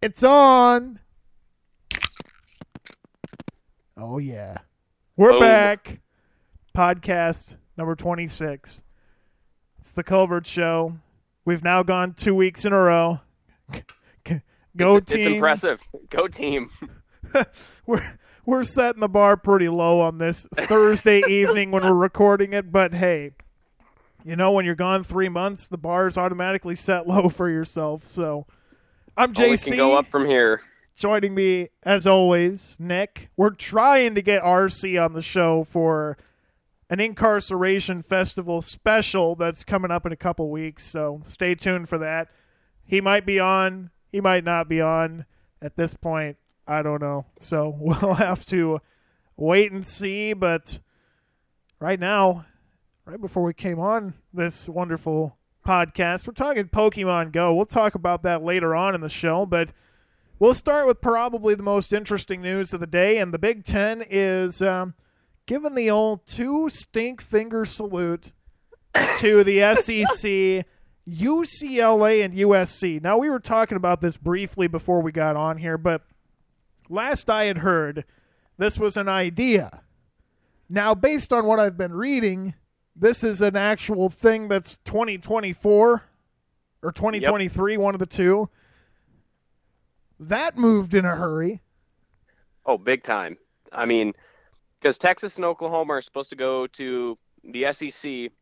It's on. Oh yeah. We're Boom. back. Podcast number 26. It's the Covert show. We've now gone 2 weeks in a row. Go it's, team. It's impressive. Go team. we're we're setting the bar pretty low on this Thursday evening when we're recording it, but hey, you know when you're gone 3 months, the bar is automatically set low for yourself. So I'm oh, JC. can go up from here. joining me as always, Nick. We're trying to get RC on the show for an incarceration festival special that's coming up in a couple weeks, so stay tuned for that. He might be on, he might not be on at this point. I don't know. So we'll have to wait and see, but right now, right before we came on this wonderful podcast, we're talking Pokemon Go. We'll talk about that later on in the show, but We'll start with probably the most interesting news of the day, and the Big Ten is um, giving the old two stink finger salute to the SEC, UCLA, and USC. Now, we were talking about this briefly before we got on here, but last I had heard, this was an idea. Now, based on what I've been reading, this is an actual thing that's 2024 or 2023, one of the two. That moved in a hurry. Oh, big time. I mean, because Texas and Oklahoma are supposed to go to the SEC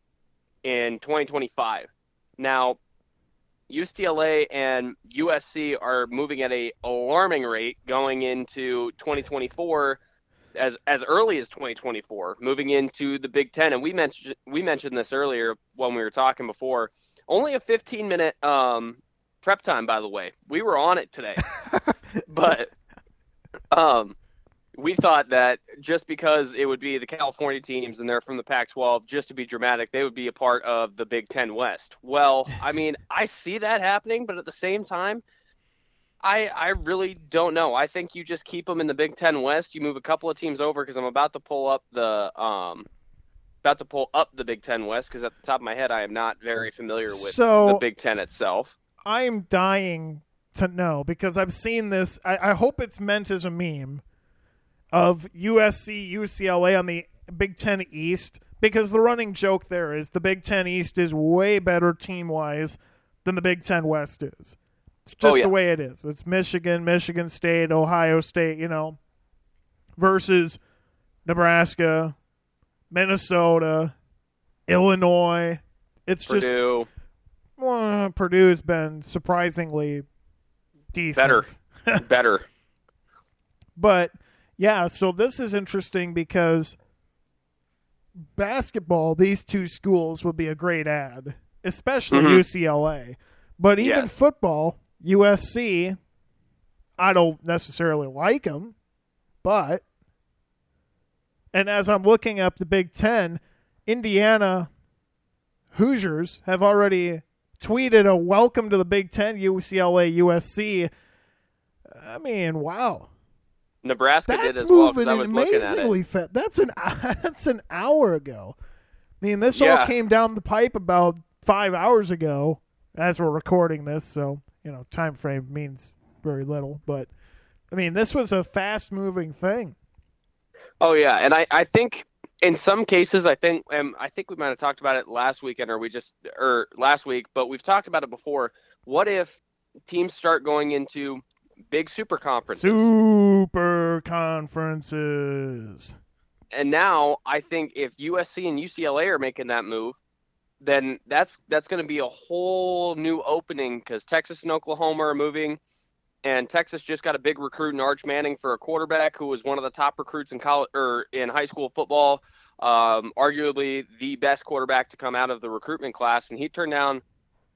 in 2025. Now, UCLA and USC are moving at a alarming rate going into 2024 as as early as 2024 moving into the Big 10 and we mentioned we mentioned this earlier when we were talking before. Only a 15 minute um, prep time by the way. We were on it today. But um we thought that just because it would be the California teams and they're from the Pac 12, just to be dramatic, they would be a part of the Big Ten West. Well, I mean, I see that happening, but at the same time, I, I really don't know. I think you just keep them in the Big Ten West. You move a couple of teams over because I'm about to pull up the um, about to pull up the Big Ten West because at the top of my head I am not very familiar with So- the Big Ten itself. I'm dying to know because I've seen this. I, I hope it's meant as a meme of USC, UCLA on the Big Ten East because the running joke there is the Big Ten East is way better team wise than the Big Ten West is. It's just Oh, yeah. the way it is. It's Michigan, Michigan State, Ohio State, you know, versus Nebraska, Minnesota, Illinois. It's just Purdue, well, Purdue's been surprisingly decent. Better. better. But yeah, so this is interesting because basketball, these two schools would be a great ad, especially Mhm. UCLA. But even Yes. football, USC, I don't necessarily like them, but and as I'm looking up the Big Ten, Indiana Hoosiers have already tweeted a welcome to the Big Ten, UCLA, USC. I mean, wow. Nebraska did That's as well because I was looking at it. That's an that's an hour ago. I mean, this all came down the pipe about five hours ago as we're recording this. So you know, time frame means very little. But I mean, this was a fast moving thing. Oh yeah, and I, I think in some cases I think um, I think we might have talked about it last weekend or we just or last week, but we've talked about it before. What if teams start going into big super conferences? Super conferences. and now I think if USC and UCLA are making that move, then that's that's going to be a whole new opening because Texas and Oklahoma are moving, and Texas just got a big recruit in Arch Manning for a quarterback who was one of the top recruits in college or in high school football, um, arguably the best quarterback to come out of the recruitment class, and he turned down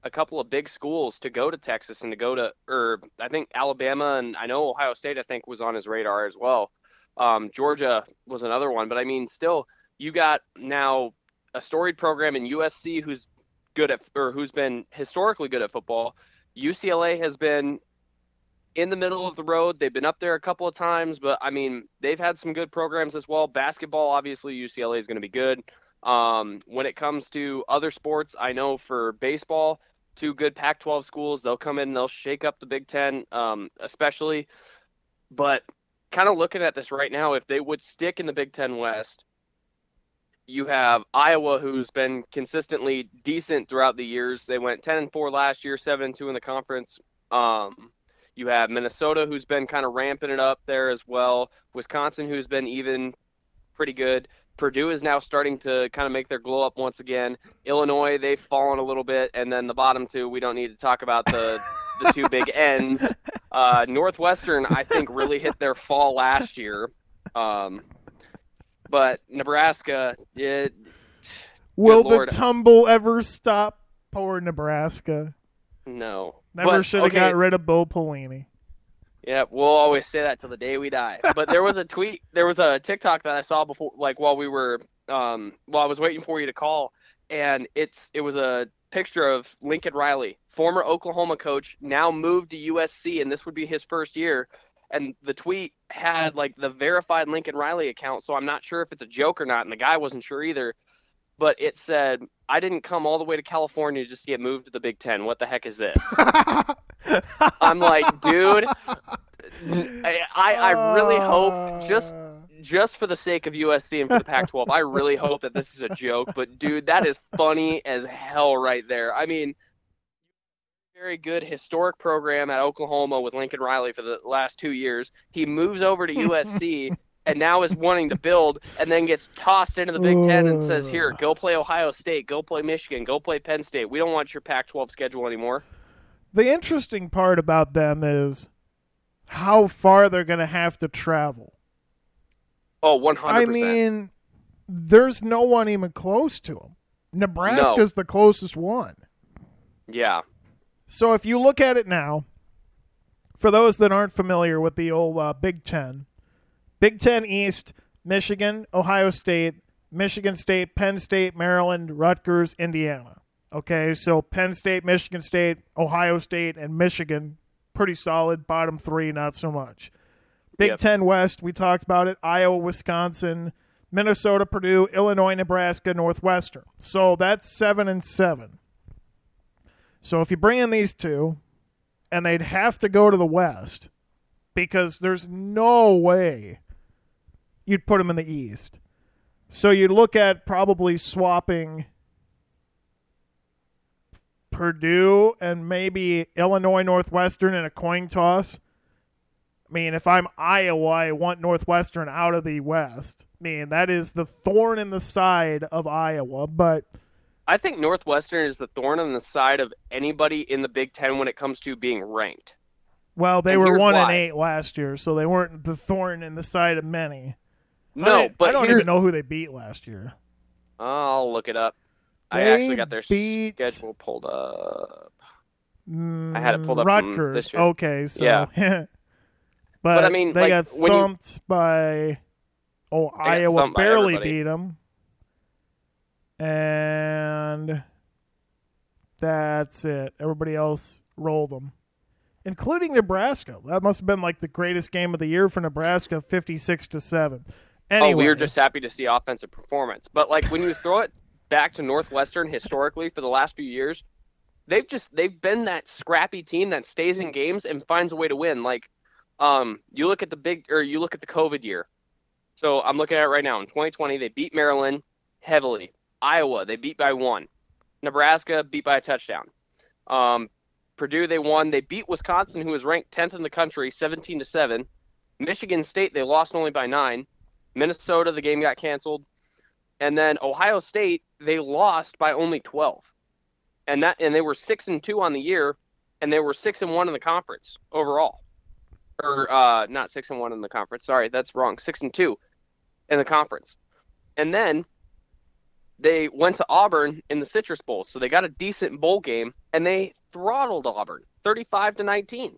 a couple of big schools to go to Texas and to go to, or I think Alabama and I know Ohio State I think was on his radar as well. Um, Georgia was another one, but I mean, still, you got now a storied program in USC who's good at or who's been historically good at football. UCLA has been in the middle of the road. They've been up there a couple of times, but I mean, they've had some good programs as well. Basketball, obviously, UCLA is going to be good. Um, when it comes to other sports, I know for baseball, two good Pac-12 schools. They'll come in and they'll shake up the Big Ten, um, especially. But kind of looking at this right now, if they would stick in the Big Ten West, you have Iowa, who's been consistently decent throughout the years. They went 10 and 4 last year, 7 and 2 in the conference. Um, you have Minnesota, who's been kind of ramping it up there as well. Wisconsin, who's been even pretty good. Purdue is now starting to kind of make their glow up once again. Illinois, they've fallen a little bit, and then the bottom two, we don't need to talk about the the two big ends. Uh, Northwestern, I think, really hit their fall last year. Um, but Nebraska, it, Will the tumble ever stop? Poor Nebraska. no. Never should have okay, got rid of Bo Pelini. Yeah, we'll always say that till the day we die. But there was a tweet, there was a TikTok that I saw before, like while we were, um, while I was waiting for you to call, and it's it was a picture of Lincoln Riley, former Oklahoma coach, now moved to USC, and this would be his first year. And the tweet had like the verified Lincoln Riley account, so I'm not sure if it's a joke or not, and the guy wasn't sure either. But it said, "I didn't come all the way to California just to get moved to the Big Ten. What the heck is this?" I'm like, dude, I, I I really hope just Uh, just for the sake of USC and for the Pac-12, I really hope that this is a joke. But dude, that is funny as hell right there. I mean, very good historic program at Oklahoma with Lincoln Riley for the last two years. He moves over to USC and now is wanting to build, and then gets tossed into the Big Ten and says, "Here, go play Ohio State, go play Michigan, go play Penn State. We don't want your Pac-12 schedule anymore." the interesting part about them is how far they're going to have to travel. Oh, 100%. I mean, there's no one even close to them. Nebraska's the closest one. yeah. So if you look at it now, for those that aren't familiar with the old uh, Big Ten, Big Ten East, Michigan, Ohio State, Michigan State, Penn State, Maryland, Rutgers, Indiana. Okay, so Penn State, Michigan State, Ohio State, and Michigan, pretty solid. Bottom three, not so much. Big Yep. Ten West, we talked about it. Iowa, Wisconsin, Minnesota, Purdue, Illinois, Nebraska, Northwestern. So that's seven and seven. So if you bring in these two, and they'd have to go to the West because there's no way you'd put them in the East. So you'd look at probably swapping Purdue and maybe Illinois Northwestern in a coin toss. I mean, if I'm Iowa, I want Northwestern out of the West. I mean, that is the thorn in the side of Iowa, but I think Northwestern is the thorn on the side of anybody in the Big Ten when it comes to being ranked. well, they And were one and eight last year, so they weren't the thorn in the side of many. No, I, but I don't here- even know who they beat last year. I'll look it up. I actually got their beat- schedule pulled up. Mm, had it pulled up Rutgers. this year. Okay, so Yeah. but, I mean, they like, got when you- thumped by. Oh, Iowa thumped barely beat them, and that's it. Everybody else rolled them, including Nebraska. That must have been like the greatest game of the year for Nebraska, fifty-six to seven. Anyway, Oh, we were just happy to see offensive performance. But like when you throw it back to Northwestern historically for the last few years, they've just they've been that scrappy team that stays in games and finds a way to win. Like um you look at the big or you look at the COVID year. So I'm looking at it right now. In 2020, they beat Maryland heavily. Iowa, they beat by one. Nebraska beat by a touchdown. Um, Purdue, they won. They beat Wisconsin, who was ranked 10th in the country, 17 to seven. Michigan State, they lost only by nine. Minnesota, the game got canceled. And then Ohio State, they lost by only 12. And that and they were 6 and 2 on the year and they were 6 and 1 in the conference overall. Or uh not 6 and 1 in the conference. Sorry, that's wrong. 6 and 2 in the conference. And then they went to Auburn in the Citrus Bowl. So they got a decent bowl game and they throttled Auburn 35 to 19.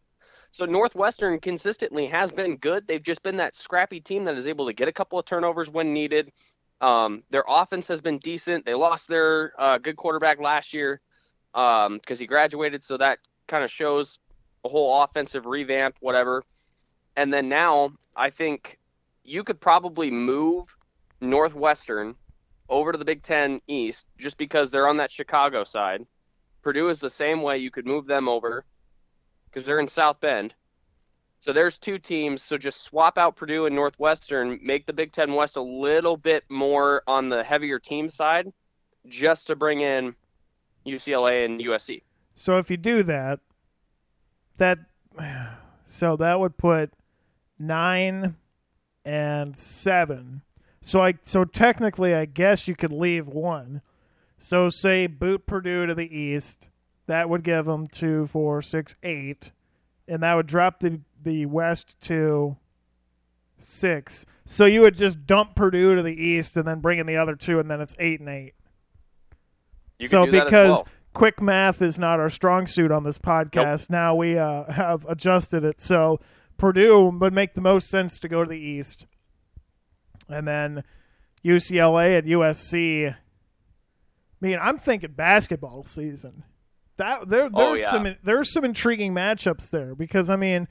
So Northwestern consistently has been good. They've just been that scrappy team that is able to get a couple of turnovers when needed. Um, their offense has been decent. They lost their uh, good quarterback last year because he graduated, so that kind of shows a whole offensive revamp, whatever. And then now, I think you could probably move Northwestern over to the Big Ten East just because they're on that Chicago side. Purdue is the same way. You could move them over because they're in South Bend. So there's two teams. So just swap out Purdue and Northwestern, make the Big Ten West a little bit more on the heavier team side, just to bring in UCLA and USC. So if you do that, that so that would put nine and seven. So I so technically, I guess you could leave one. So say boot Purdue to the east. That would give them two, four, six, eight, and that would drop the the west to six. So you would just dump Purdue to the east and then bring in the other two, and then it's eight and eight. You so can do that as because well. quick math is not our strong suit on this podcast, now we uh, have adjusted it. So Purdue would make the most sense to go to the east, and then UCLA and USC. I mean, I'm thinking basketball season. That there Oh, there's yeah. some there's some intriguing matchups there because I mean.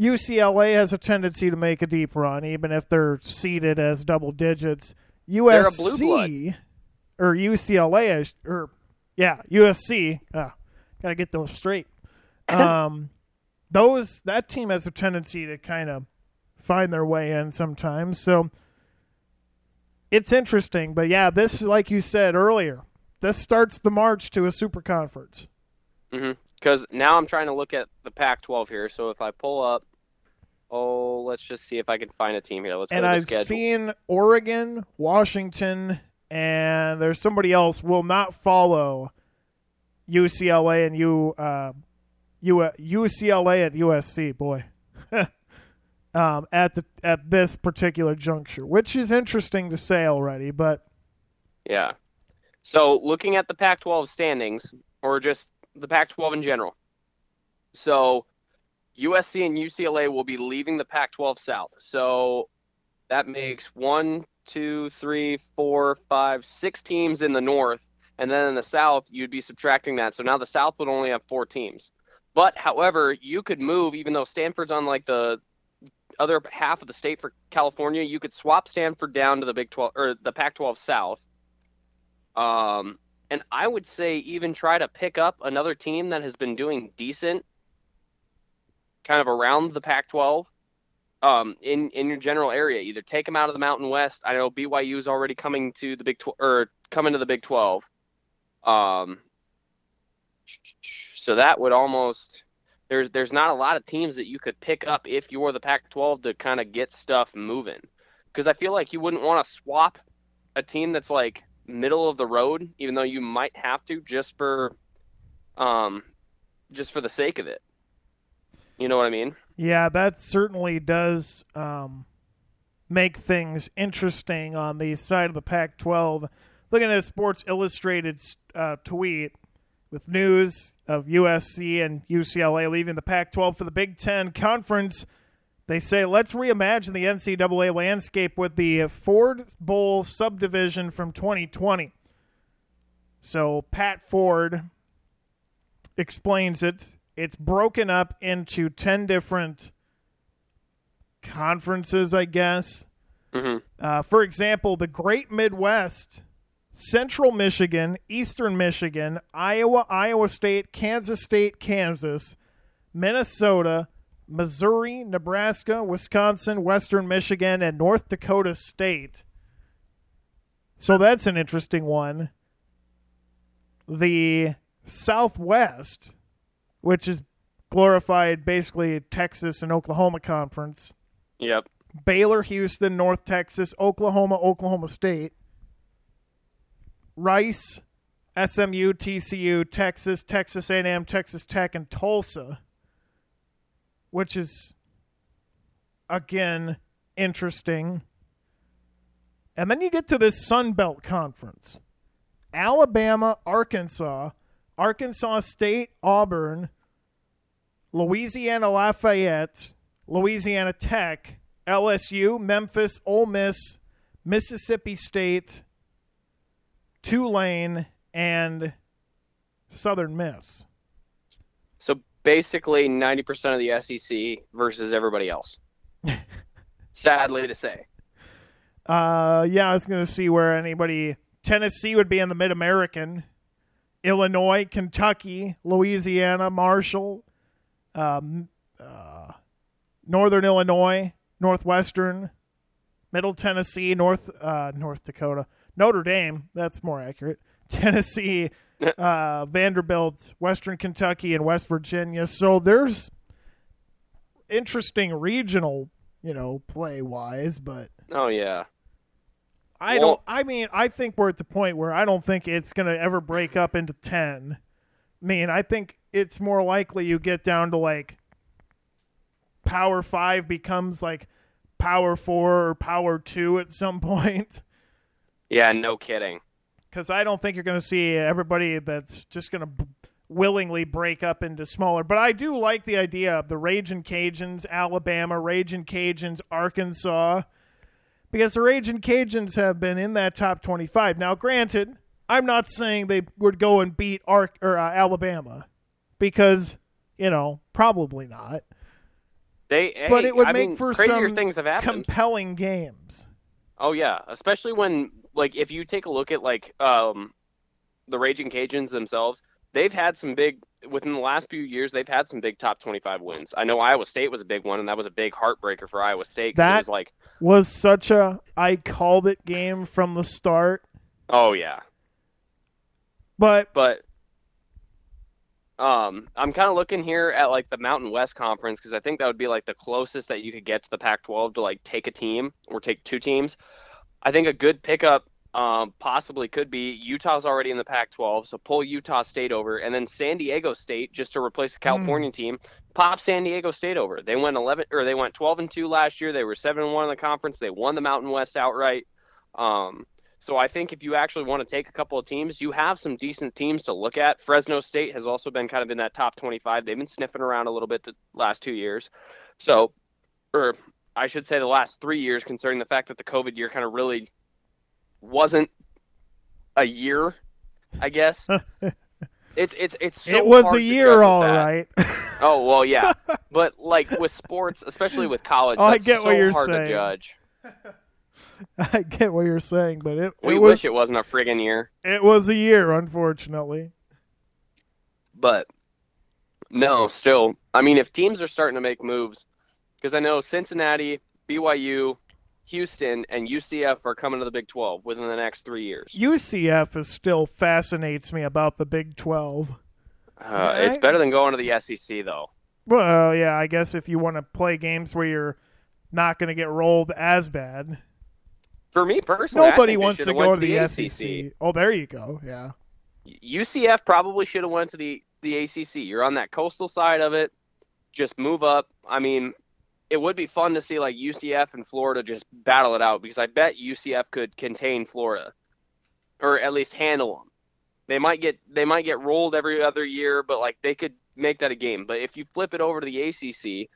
UCLA has a tendency to make a deep run, even if they're seeded as double digits. They're blue blood. USC or UCLA is- or yeah, USC. Ah, gotta get those straight. Um, those that team has a tendency to kind of find their way in sometimes. So it's interesting, but yeah, this like you said earlier, this starts the march to a super conference. Because now I'm trying to look at the Pac-12 here. So if I pull up, oh, let's just see if I can find a team here. Let's and go to the I've schedule. seen Oregon, Washington, and there's somebody else will not follow UCLA and U, uh, U UCLA at USC. Boy, um, at the at this particular juncture, which is interesting to say already, but Yeah. So looking at the Pac-12 standings, or just the Pac-12 in general. So USC and UCLA will be leaving the Pac-12 South. So that makes one, two, three, four, five, six teams in the North, and then in the South you'd be subtracting that. So now the South would only have four teams. But however, you could move, even though Stanford's on like the other half of the state for California, you could swap Stanford down to the Big 12 or the Pac-12 South. Um, and I would say even try to pick up another team that has been doing decent, kind of around the Pac-12, um, in in your general area. Either take them out of the Mountain West. I know BYU is already coming to the Big 12 or coming to the Big 12. Um, so that would almost there's there's not a lot of teams that you could pick up if you're the Pac-12 to kind of get stuff moving. Because I feel like you wouldn't want to swap a team that's like middle of the road, even though you might have to just for, um, just for the sake of it. You know what I mean? yeah, that certainly does um, make things interesting on the side of the Pac-12. Looking at a Sports Illustrated uh, tweet with news of USC and UCLA leaving the Pac-12 for the Big Ten Conference. They say, let's reimagine the NCAA landscape with the Ford Bowl subdivision from 2020. So Pat Forde explains it. It's broken up into 10 different conferences, I guess. hmm Uh, for example, the Great Midwest, Central Michigan, Eastern Michigan, Iowa, Iowa State, Kansas State, Kansas, Minnesota, Missouri, Nebraska, Wisconsin, Western Michigan, and North Dakota State. So that's an interesting one. The Southwest, which is glorified basically Texas and Oklahoma conference. Yep. Baylor, Houston, North Texas, Oklahoma, Oklahoma State, Rice, SMU, TCU, Texas, Texas A&M, Texas Tech, and Tulsa, which is again interesting. And then you get to this Sun Belt Conference: Alabama, Arkansas, Arkansas State, Auburn, Louisiana Lafayette, Louisiana Tech, LSU, Memphis, Ole Miss, Mississippi State, Tulane, and Southern Miss. So basically, 90% of the SEC versus everybody else. Sadly to say. Uh, yeah, I was going to see where anybody. Tennessee would be in the Mid American. Illinois, Kentucky, Louisiana, Marshall, um, uh, Northern Illinois, Northwestern, Middle Tennessee, North uh, North Dakota, Notre Dame. That's more accurate. Tennessee, uh, Vanderbilt, Western Kentucky, and West Virginia. So there's interesting regional, you know, play wise, but Oh yeah. I Well- don't. I mean, I think we're at the point where I don't think it's going to ever break up into ten. I mean, I think it's more likely you get down to like Power Five becomes like Power Four or Power Two at some point. Yeah, no kidding. Because I don't think you're going to see everybody that's just going to b- willingly break up into smaller. But I do like the idea of the Raging Cajuns, Alabama, Raging Cajuns, Arkansas, because the Raging Cajuns have been in that top 25. Now, granted, I'm not saying they would go and beat Ar- or uh, Alabama, because you know probably not. They, hey, but it would I make mean, for some things have happened. compelling games. Oh yeah, especially when like if you take a look at like um the Raging Cajuns themselves, they've had some big within the last few years. They've had some big top twenty-five wins. I know Iowa State was a big one, and that was a big heartbreaker for Iowa State. That- it was like, Was such a I called it game from the start, oh yeah, but but um, I'm kind of looking here at like the Mountain West Conference because I think that would be like the closest that you could get to the Pac-12 to like take a team or take two teams. I think a good pickup um, possibly could be Utah's already in the Pac-12, so pull Utah State over, and then San Diego State just to replace the California team. Pop San Diego State over. They went 11 or they went 12 and two last year. They were seven and one in the conference. They won the Mountain West outright. Um, so I think if you actually want to take a couple of teams, you have some decent teams to look at. Fresno State has also been kind of in that top 25. They've been sniffing around a little bit the last two years. So, or I should say the last three years, concerning the fact that the COVID year kind of really wasn't a year, I guess. it's it's it's so it was a year, all right. Oh well, yeah, but like with sports, especially with college, Oh, I get so what you're hard saying. to judge. I get what you're saying, but it We it was wish it wasn't a friggin' year. it was a year, unfortunately. But no, still, I mean, if teams are starting to make moves, because I know Cincinnati, BYU, Houston, and UCF are coming to the Big 12 within the next three years. UCF is still fascinates me about the Big Twelve. Uh, it's better than going to the SEC, though. Well, yeah, I guess if you want to play games where you're not going to get rolled as bad, For me personally, I nobody wants to go to the, ACC. SEC. Oh, there you go. Yeah. UCF probably should have went to the the ACC. You're on that coastal side of it. Just move up. I mean, it would be fun to see like UCF and Florida just battle it out because I bet UCF could contain Florida, or at least handle them. They might get they might get rolled every other year, but like they could make that a game. But if you flip it over to the ACC,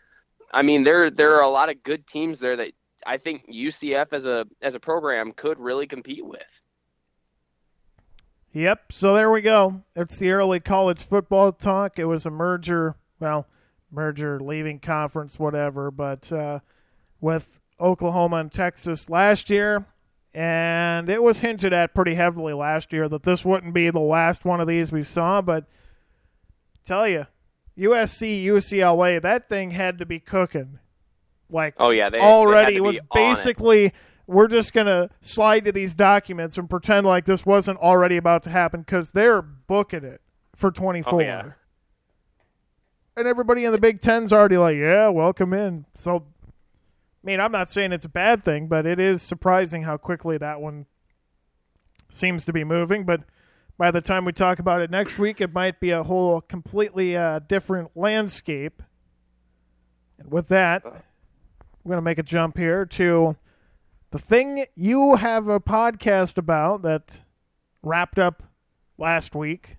I mean there there are a lot of good teams there that I think UCF as a as a program could really compete with. Yep. So there we go. It's the early college football talk. It was a merger, well, merger, leaving conference, whatever, but uh, with Oklahoma and Texas last year. And it was hinted at pretty heavily last year that this wouldn't be the last one of these we saw. But tell you, USC, UCLA, that thing had to be cooking. Like Oh yeah, they already they was on it. basically we're just gonna slide to these documents and pretend like this wasn't already about to happen because they're booking it for 24 Oh, yeah. And everybody in the big ten's already like yeah welcome in so i mean i'm not saying it's a bad thing but it is surprising how quickly that one seems to be moving but by the time we talk about it next week it might be a whole completely uh, different landscape and with that we're going to make a jump here to the thing you have a podcast about that wrapped up last week.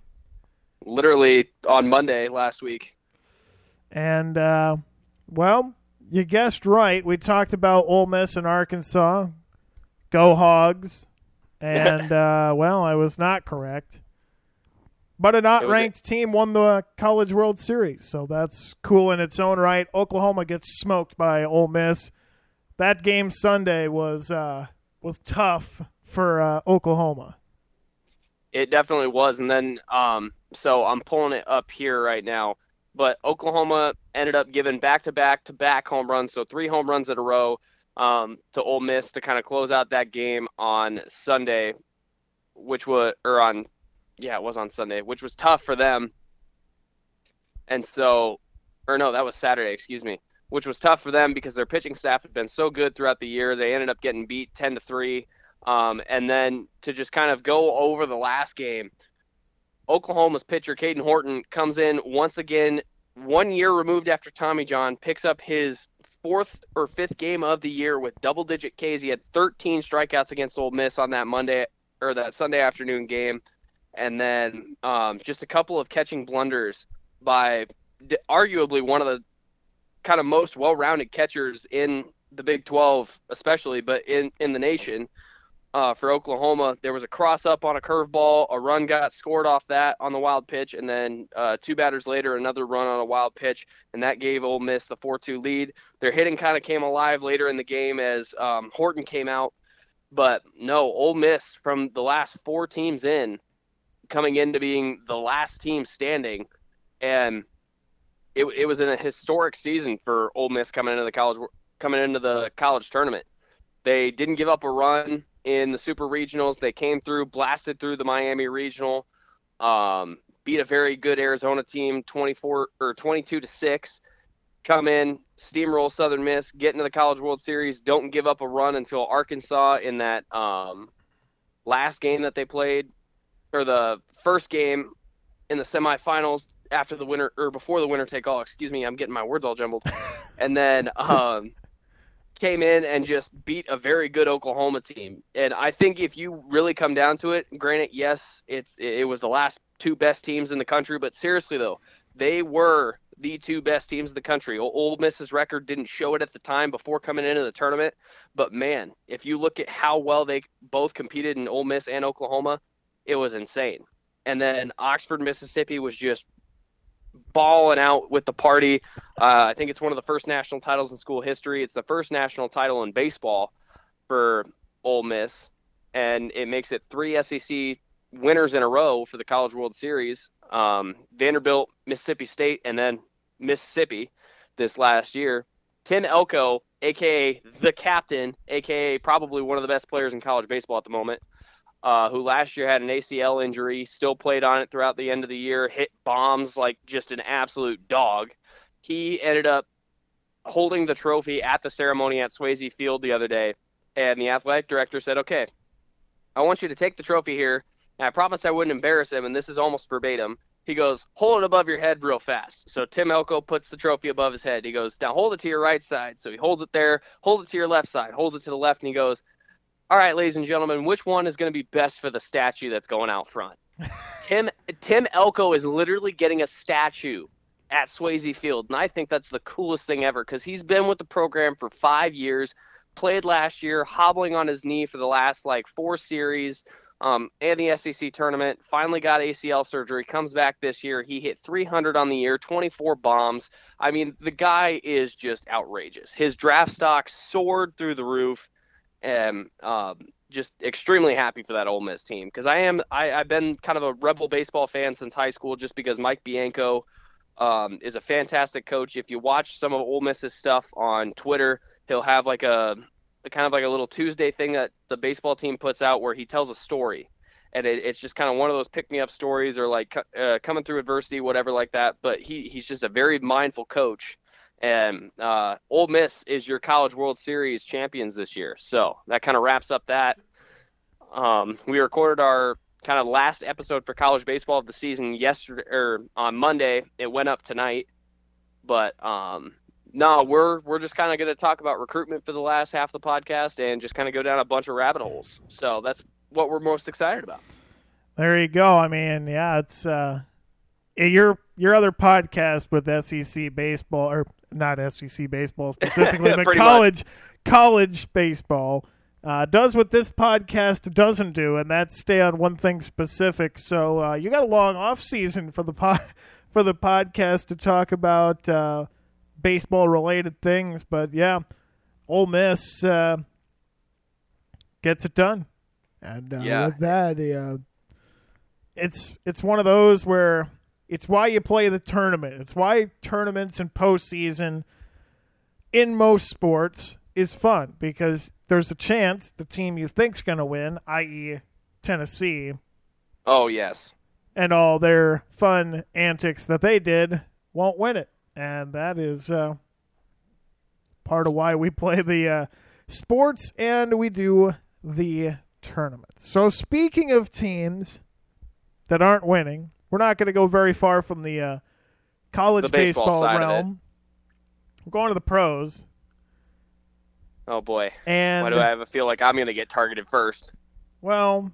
literally on Monday last week. And, uh, well, you guessed right. We talked about Ole Miss and Arkansas. Go Hogs. And, uh, well, I was not correct. But a not ranked team won the College World Series, so that's cool in its own right. Oklahoma gets smoked by Ole Miss. That game Sunday was uh, was tough for uh, Oklahoma. It definitely was. And then, um, so I'm pulling it up here right now. But Oklahoma ended up giving back to back to back home runs, so three home runs in a row um, to Ole Miss to kind of close out that game on Sunday, which was or on, yeah, it was on Sunday, which was tough for them. And so, or no, that was Saturday, excuse me, which was tough for them because their pitching staff had been so good throughout the year. They ended up getting beat ten to three. Um, and then to just kind of go over the last game, Oklahoma's pitcher Caden Horton comes in once again, one year removed after Tommy John, picks up his fourth or fifth game of the year with double-digit Ks. He had 13 strikeouts against Ole Miss on that Monday or that Sunday afternoon game, and then um, just a couple of catching blunders by arguably one of the kind of most well-rounded catchers in the Big 12, especially, but in in the nation uh, for Oklahoma. There was a cross up on a curveball. A run got scored off that on the wild pitch, and then uh, two batters later, another run on a wild pitch, and that gave Ole Miss the 4-2 lead. Their hitting kind of came alive later in the game as um, Horton came out, but no, Ole Miss from the last four teams in, coming into being the last team standing, and it, it was in a historic season for Ole Miss coming into the college coming into the college tournament. They didn't give up a run in the super regionals. They came through, blasted through the Miami regional, um, beat a very good Arizona team, 24 or 22 to six. Come in, steamroll Southern Miss, get into the College World Series. Don't give up a run until Arkansas in that um, last game that they played, or the first game in the semifinals after the winner or before the winner take all. Excuse me, I'm getting my words all jumbled. and then um, came in and just beat a very good Oklahoma team. And I think if you really come down to it, granted, yes, it's it was the last two best teams in the country, but seriously though, they were the two best teams in the country. Ole Miss's record didn't show it at the time before coming into the tournament, but man, if you look at how well they both competed in Ole Miss and Oklahoma, it was insane. And then Oxford, Mississippi was just balling out with the party. Uh, I think it's one of the first national titles in school history. It's the first national title in baseball for Ole Miss, and it makes it three SEC winners in a row for the College World Series. Um, Vanderbilt, Mississippi State, and then Mississippi this last year. Tim Elko, aka the captain, aka probably one of the best players in college baseball at the moment, uh, who last year had an ACL injury, still played on it throughout the end of the year, hit bombs like just an absolute dog. He ended up holding the trophy at the ceremony at Swayze Field the other day, and the athletic director said, "Okay, I want you to take the trophy here." And I promised I wouldn't embarrass him, and this is almost verbatim. He goes, "Hold it above your head real fast." So Tim Elko puts the trophy above his head. He goes, "Now hold it to your right side." So he holds it there, hold it to your left side, holds it to the left, and he goes, all right, ladies and gentlemen, which one is going to be best for the statue that's going out front? Tim Tim Elko is literally getting a statue at Swayze Field, and I think that's the coolest thing ever because he's been with the program for five years, played last year, hobbling on his knee for the last like four series, um, and the SEC tournament. Finally got ACL surgery, comes back this year. He hit 300 on the year, 24 bombs. I mean, the guy is just outrageous. His draft stock soared through the roof am um, just extremely happy for that Ole Miss team because I am I, I've been kind of a rebel baseball fan since high school just because Mike Bianco um, is a fantastic coach. If you watch some of Ole Miss's stuff on Twitter, he'll have like a, a kind of like a little Tuesday thing that the baseball team puts out where he tells a story. And it, it's just kind of one of those pick me up stories or like uh, coming through adversity, whatever like that. But he, he's just a very mindful coach and uh, Ole Miss is your College World Series champions this year. So that kind of wraps up that. Um, we recorded our kind of last episode for college baseball of the season yesterday or on Monday. It went up tonight, but um, no, we're we're just kind of going to talk about recruitment for the last half of the podcast and just kind of go down a bunch of rabbit holes. So that's what we're most excited about. There you go. I mean, yeah, it's uh, your your other podcast with SEC baseball or not SEC baseball specifically, but college much. college baseball uh, does what this podcast doesn't do, and that's stay on one thing specific. So uh, you got a long off season for the po- for the podcast to talk about uh, baseball related things, but yeah, Ole Miss uh, gets it done, and uh, yeah. with that, the it's it's one of those where it's why you play the tournament. It's why tournaments and postseason in most sports is fun because there's a chance the team you think's going to win, i.e., Tennessee, Oh yes. and all their fun antics that they did won't win it, and that is uh, part of why we play the uh, sports and we do the tournament. So speaking of teams that aren't winning, we're not going to go very far from the uh, college The baseball it. realm. We're going to the pros, Oh boy. and Why do I have a feel like I'm gonna get targeted first? Well,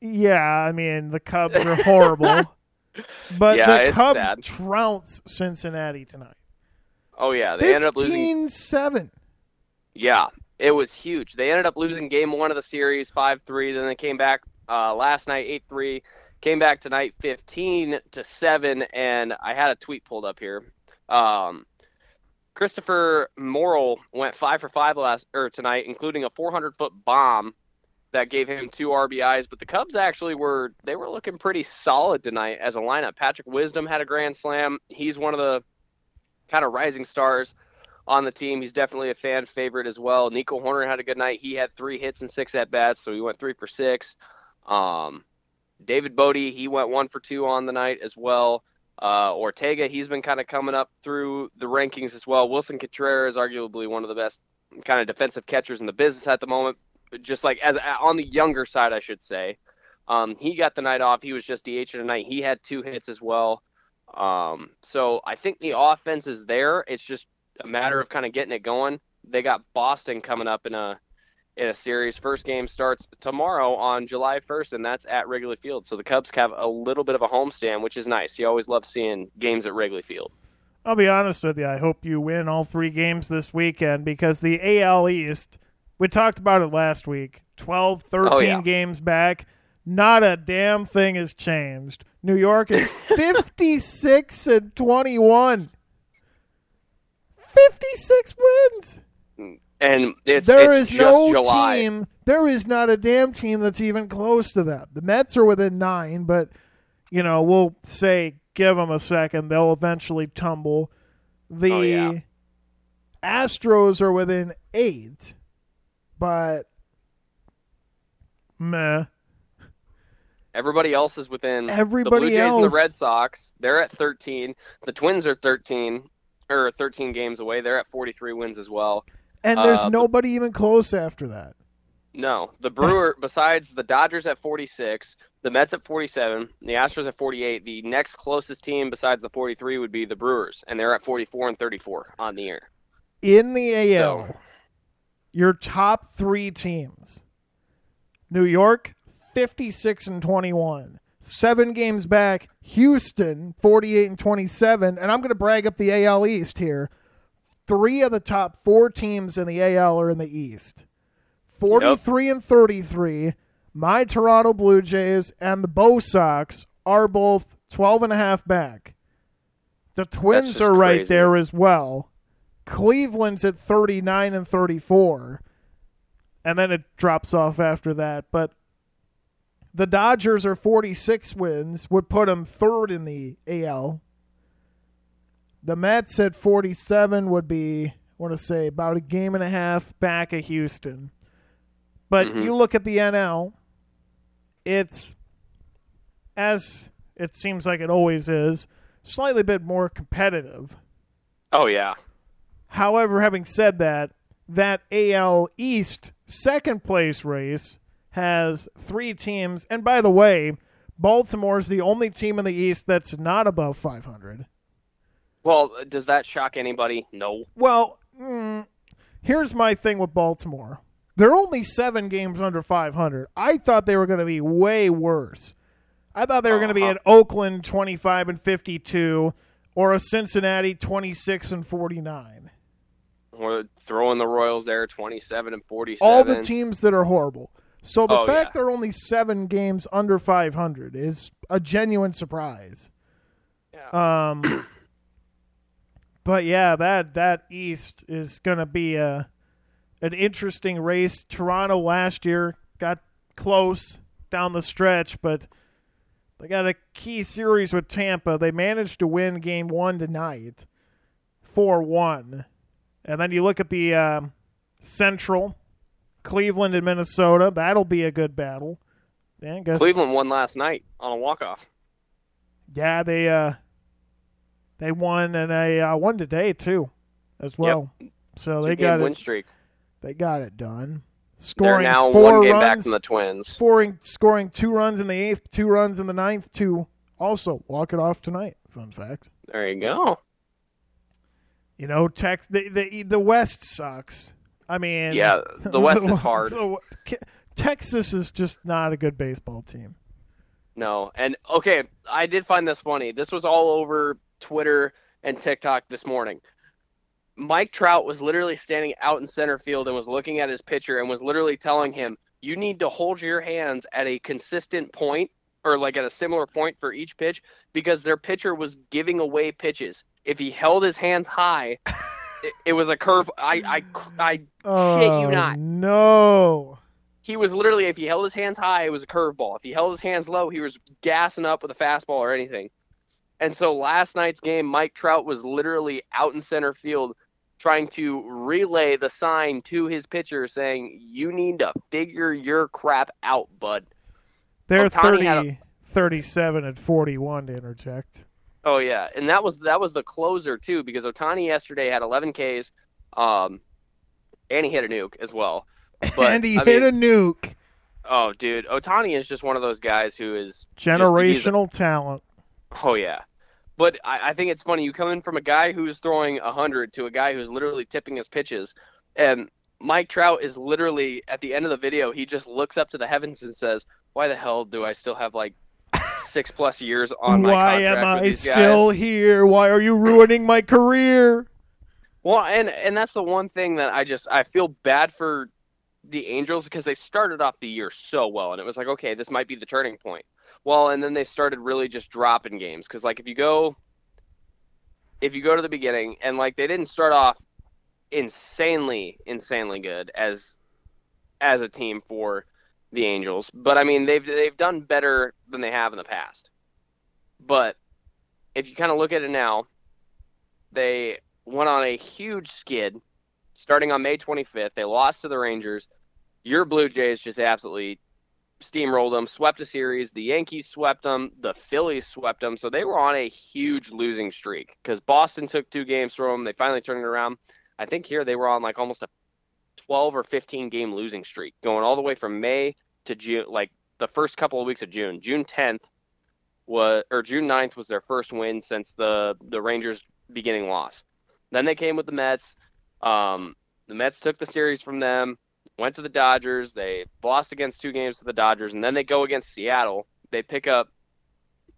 yeah, I mean the Cubs are horrible, but Yeah, the Cubs sad. trounce Cincinnati tonight. Oh yeah, they ended up losing. 15-7. Yeah, it was huge. They ended up losing game one of the series, five three. Then they came back uh, last night, eight three. Came back tonight, fifteen to seven. And I had a tweet pulled up here. Um, Christopher Morel went five for five last or tonight, including a 400 foot bomb that gave him two RBIs. But the Cubs actually were they were looking pretty solid tonight as a lineup. Patrick Wisdom had a grand slam. He's one of the kind of rising stars on the team. He's definitely a fan favorite as well. Nico Hoerner had a good night. He had three hits and six at bats, so he went three for six. Um, David Bote, he went one for two on the night as well. Uh, Ortega, he's been kind of coming up through the rankings as well. Willson Contreras, is arguably one of the best kind of defensive catchers in the business at the moment. Just like as on the younger side, I should say. Um, he got the night off. He was just DH tonight. He had two hits as well. Um, so I think the offense is there. It's just a matter of kind of getting it going. They got Boston coming up in a in a series. First game starts tomorrow on July 1st, and that's at Wrigley Field. So the Cubs have a little bit of a homestand, which is nice. You always love seeing games at Wrigley Field. I'll be honest with you. I hope you win all three games this weekend because the AL East, we talked about it last week, 12, 13 Oh, yeah. games back. Not a damn thing has changed. New York is 56 and 21. 56 wins. Mm, And it's There it's is just no July. team. There is not a damn team that's even close to that. The Mets are within nine, but you know we'll say give them a second; they'll eventually tumble. The Oh, yeah. Astros are within eight, but meh. Everybody else is within Everybody the Blue Jays else. and the Red Sox. They're at 13. The Twins are 13 or 13 games away. They're at 43 wins as well. And there's Uh, nobody even close after that. No, the Brewer. besides the Dodgers at 46, the Mets at 47, the Astros at 48. The next closest team besides the 43 would be the Brewers, and they're at 44 and 34 on the year. in the AL, So- your top three teams New York, 56 and 21. Seven games back, Houston, 48 and 27. And I'm going to brag up the AL East here. Three of the top four teams in the AL are in the East 43 and 33. My Toronto Blue Jays and the Bo Sox are both 12 and a half back. The Twins are right crazy. there as well. Cleveland's at 39 and 34. And then it drops off after that. But the Dodgers are 46 wins, would put them third in the AL. The Mets at 47 would be, I want to say, about a game and a half back of Houston. But Mhm. you look at the NL, it's, as it seems like it always is, slightly bit more competitive. Oh yeah, However, having said that, that AL East second place race has three teams. And by the way, Baltimore's the only team in the East that's not above 500. Well, does that shock anybody? No. Well, mm, here's my thing with Baltimore. They're only seven games under 500. I thought they were going to be way worse. I thought they were going to be Uh-huh. an Oakland 25 and 52 or a Cincinnati 26 and 49. We're throwing the Royals there, 27 and 47. all the teams that are horrible. So the Oh, fact yeah. they're only seven games under 500 is a genuine surprise. Yeah. Um, but yeah, that that East is going to be a an interesting race. Toronto last year got close down the stretch, but They got a key series with Tampa. They managed to win game one tonight, 4 1. And then you look at the um, Central, Cleveland and Minnesota. That'll be a good battle. Yeah, Cleveland won last night on a walk off. Yeah, they uh, they won and they uh, won today too, as well. So they got win it. streak. They got it done. They're Scoring now four one game runs, back from the Twins. scoring scoring two runs in the eighth, two runs in the ninth to also walk it off tonight. Fun fact. There you go. You know, tech the the the West sucks. I mean, Yeah, the West is hard. the- Texas is just not a good baseball team. No, and okay, I did find this funny. This was all over Twitter and TikTok this morning. Mike Trout was literally standing out in center field and was looking at his pitcher and was literally telling him, "You need to hold your hands at a consistent point or like at a similar point for each pitch because their pitcher was giving away pitches. If he held his hands high, it, it was a curve. I I I shit you Oh, not. No. he was literally if he held his hands high, it was a curveball. If he held his hands low, he was gassing up with a fastball or anything. And so last night's game, Mike Trout was literally out in center field trying to relay the sign to his pitcher saying, "You need to figure your crap out, bud." They're Ohtani 30, had 37 and 41 to interject. Oh yeah, and that was that was the closer too because Ohtani yesterday had 11 Ks, um, and he hit a nuke as well. But, and he I hit mean, a nuke. Oh, dude, Ohtani is just one of those guys who is just- Generational talent. Oh yeah, but I, I think it's funny. You come in from a guy who's throwing hundred to a guy who's literally tipping his pitches, and Mike Trout is literally at the end of the video. He just looks up to the heavens and says, "Why the hell do I still have like six plus years on my Why contract am with I these guys?" still here? Why are you ruining my career? Well, and and that's the one thing that I just I feel bad for the Angels because they started off the year so well, and it was like, okay, this might be the turning point. Well, and then they started really just dropping games because like if you go if you go to the beginning and like they didn't start off insanely insanely good as as a team for the Angels, but I mean they've they've done better than they have in the past. But if you kind of look at it now, they went on a huge skid starting on May 25th. They lost to the Rangers. Your Blue Jays just absolutely steamrolled them, swept a series. The Yankees swept them. The Phillies swept them. So they were on a huge losing streak because Boston took two games from them. They finally turned it around. I think here they were on like almost a 12 or 15 game losing streak going all the way from May to June, like the first couple of weeks of June. June 10th was, or June 9th was their first win since the, the Rangers beginning loss. Then they came with the Mets. Um, the Mets took the series from them, went to the Dodgers. They lost against two games to the Dodgers, and then they go against Seattle. They pick up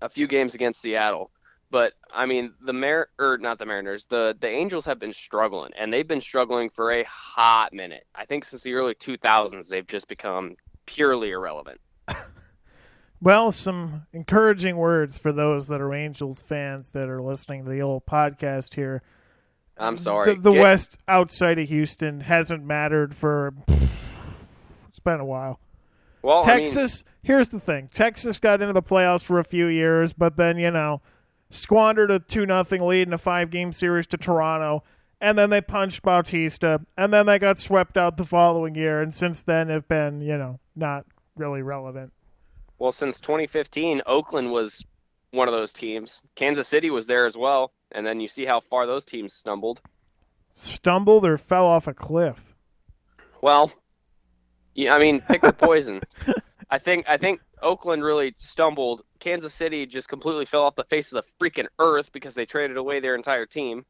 a few games against Seattle. But I mean, the Mar or not the Mariners, the the Angels have been struggling, and they've been struggling for a hot minute. I think since the early 2000s, they've just become purely irrelevant. Well, some encouraging words for those that are Angels fans that are listening to the old podcast here. I'm sorry. The, the Get- West outside of Houston hasn't mattered for. It's been a while. Well, I mean, Texas, here's the thing. Texas got into the playoffs for a few years, but then, you know, squandered a 2 nothing lead in a five game series to Toronto, and then they punched Bautista, and then they got swept out the following year, and since then have been, you know, not really relevant. well, since 2015, Oakland was one of those teams. Kansas City was there as well, and then you see how far those teams stumbled. Stumbled or fell off a cliff. Well, yeah, I mean, pick the poison. I think I think Oakland really stumbled. Kansas City just completely fell off the face of the freaking earth because they traded away their entire team.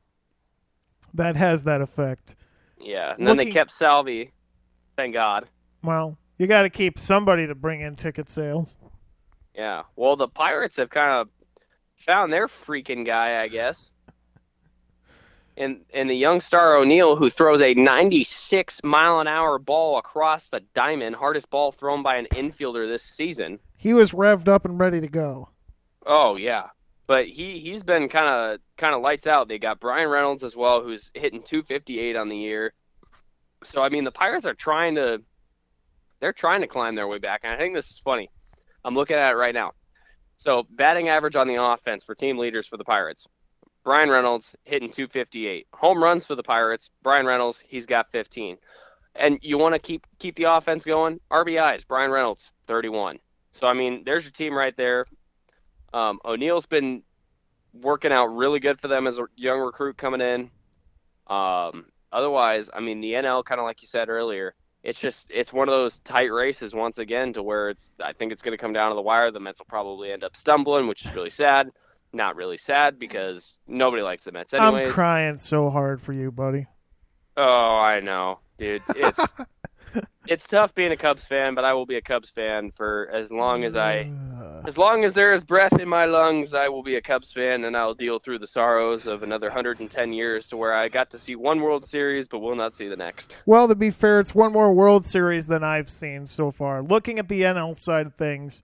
That has that effect. Yeah, and then they kept Salvy. Thank God. Well, you got to keep somebody to bring in ticket sales. Yeah. Well, the Pirates have kind of found their freaking guy, I guess. And and the young star O'Neal, who throws a 96 mile an hour ball across the diamond, hardest ball thrown by an infielder this season. He was revved up and ready to go. Oh yeah, but he he's been kind of kind of lights out. They got Bryan Reynolds as well, who's hitting 258 on the year. So I mean, the Pirates are trying to they're trying to climb their way back, and I think this is funny. I'm looking at it right now. So batting average on the offense for team leaders for the Pirates. Bryan Reynolds hitting 258. Home runs for the Pirates. Bryan Reynolds, he's got 15. And you want to keep keep the offense going. RBIs. Bryan Reynolds, 31. So I mean, there's your team right there. Um, O'Neill's been working out really good for them as a young recruit coming in. Um, otherwise, I mean, the NL, kind of like you said earlier, it's just it's one of those tight races once again to where it's I think it's going to come down to the wire. The Mets will probably end up stumbling, which is really sad. Not really sad because nobody likes the Mets anyways. I'm crying so hard for you, buddy. Oh, I know, dude. It's it's tough being a Cubs fan, but I will be a Cubs fan for as long as I as long as there is breath in my lungs, I will be a Cubs fan and I'll deal through the sorrows of another 110 years to where I got to see one World Series but will not see the next. Well, to be fair, it's one more World Series than I've seen so far. Looking at the NL side of things,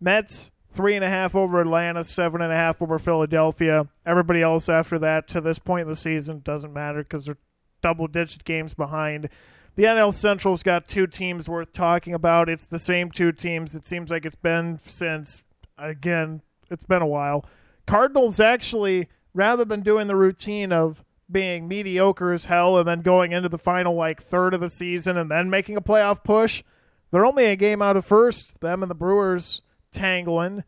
Mets three and a half over Atlanta, seven and a half over Philadelphia. Everybody else after that to this point in the season doesn't matter because they're double digit games behind. The NL Central's got two teams worth talking about. It's the same two teams. It seems like it's been since, again, it's been a while. Cardinals actually, rather than doing the routine of being mediocre as hell and then going into the final like third of the season and then making a playoff push, they're only a game out of first. Them and the Brewers tangling.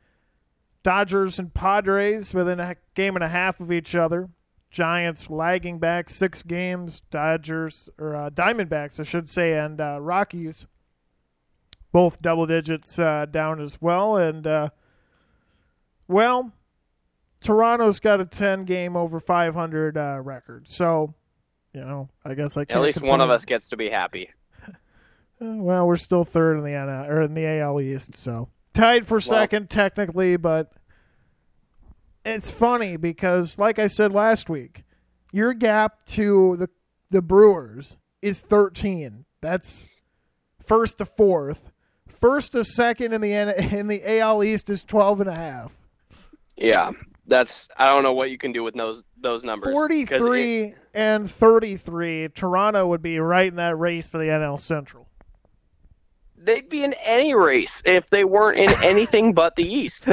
Dodgers and Padres within a game and a half of each other. Giants lagging back six games. Dodgers or uh, Diamondbacks, I should say, and uh, Rockies both double digits uh, down as well. And uh, well, Toronto's got a ten game over five hundred uh, record. So you know, I guess I can at least complain. one of us gets to be happy. well, we're still third in the NL, or in the AL East, so tied for second well, technically, but it's funny because, like I said last week, your gap to the the Brewers is 13. That's first to fourth. First to second in the in the AL East is 12 and a half. Yeah, that's I don't know what you can do with those those numbers. 43 it, and 33. Toronto would be right in that race for the NL Central. They'd be in any race if they weren't in anything but the East.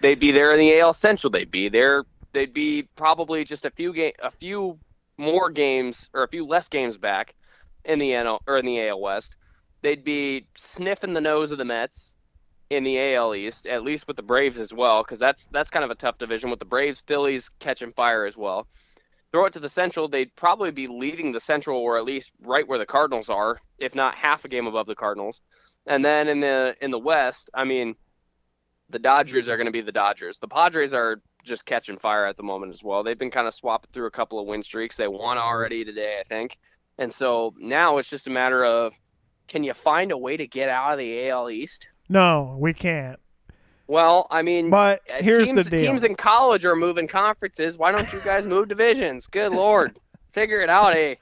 they'd be there in the AL Central. They'd be there. They'd be probably just a few game, a few more games or a few less games back in the NL or in the AL West. They'd be sniffing the nose of the Mets in the AL East, at least with the Braves as well, because that's that's kind of a tough division with the Braves, Phillies catching fire as well. Throw it to the Central, they'd probably be leading the Central, or at least right where the Cardinals are, if not half a game above the Cardinals. And then in the in the West, I mean, the Dodgers are going to be the Dodgers. The Padres are just catching fire at the moment as well. They've been kind of swapping through a couple of win streaks. They won already today, I think. And so now it's just a matter of can you find a way to get out of the AL East? No, we can't. Well, I mean, but here's teams, the deal. Teams in college are moving conferences. Why don't you guys move divisions? Good lord, figure it out, eh?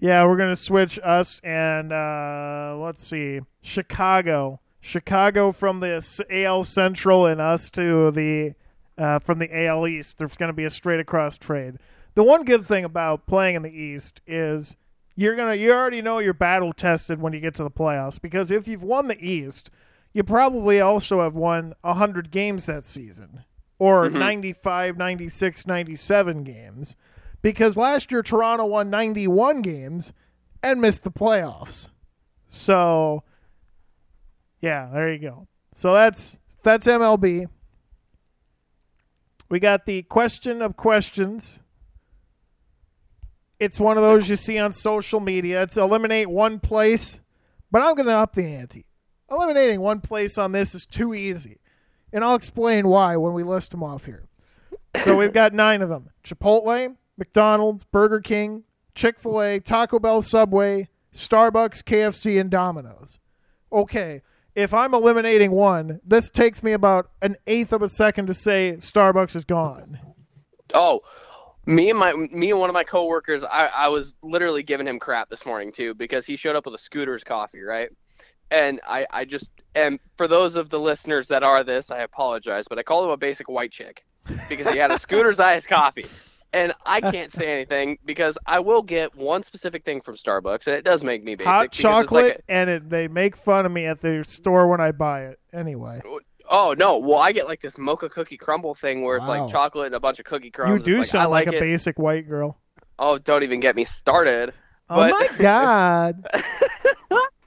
Yeah, we're gonna switch us and uh, let's see, Chicago Chicago from the AL Central and us to the uh, from the AL East. There's going to be a straight across trade. The one good thing about playing in the East is you're gonna you already know you're battle tested when you get to the playoffs because if you've won the East, you probably also have won 100 games that season or mm-hmm. 95, 96, 97 games because last year Toronto won 91 games and missed the playoffs. So yeah, there you go. So that's that's MLB. We got the question of questions. It's one of those you see on social media. It's eliminate one place, but I'm going to up the ante. Eliminating one place on this is too easy, and I'll explain why when we list them off here. So we've got nine of them: Chipotle, McDonald's, Burger King, Chick Fil A, Taco Bell, Subway, Starbucks, KFC, and Domino's. Okay, if I'm eliminating one, this takes me about an eighth of a second to say Starbucks is gone. Oh, me and my me and one of my coworkers, I, I was literally giving him crap this morning too because he showed up with a Scooters coffee, right? And I, I just and for those of the listeners that are this, I apologize, but I called him a basic white chick because he had a Scooters iced coffee and I can't say anything because I will get one specific thing from Starbucks, and it does make me basic. Hot chocolate, like a, and it, they make fun of me at the store when I buy it. Anyway. Oh no! Well, I get like this mocha cookie crumble thing where it's Wow. like chocolate and a bunch of cookie crumbs. You do It's like, I sound like, like a it. basic white girl. Oh, don't even get me started. Oh But- my god.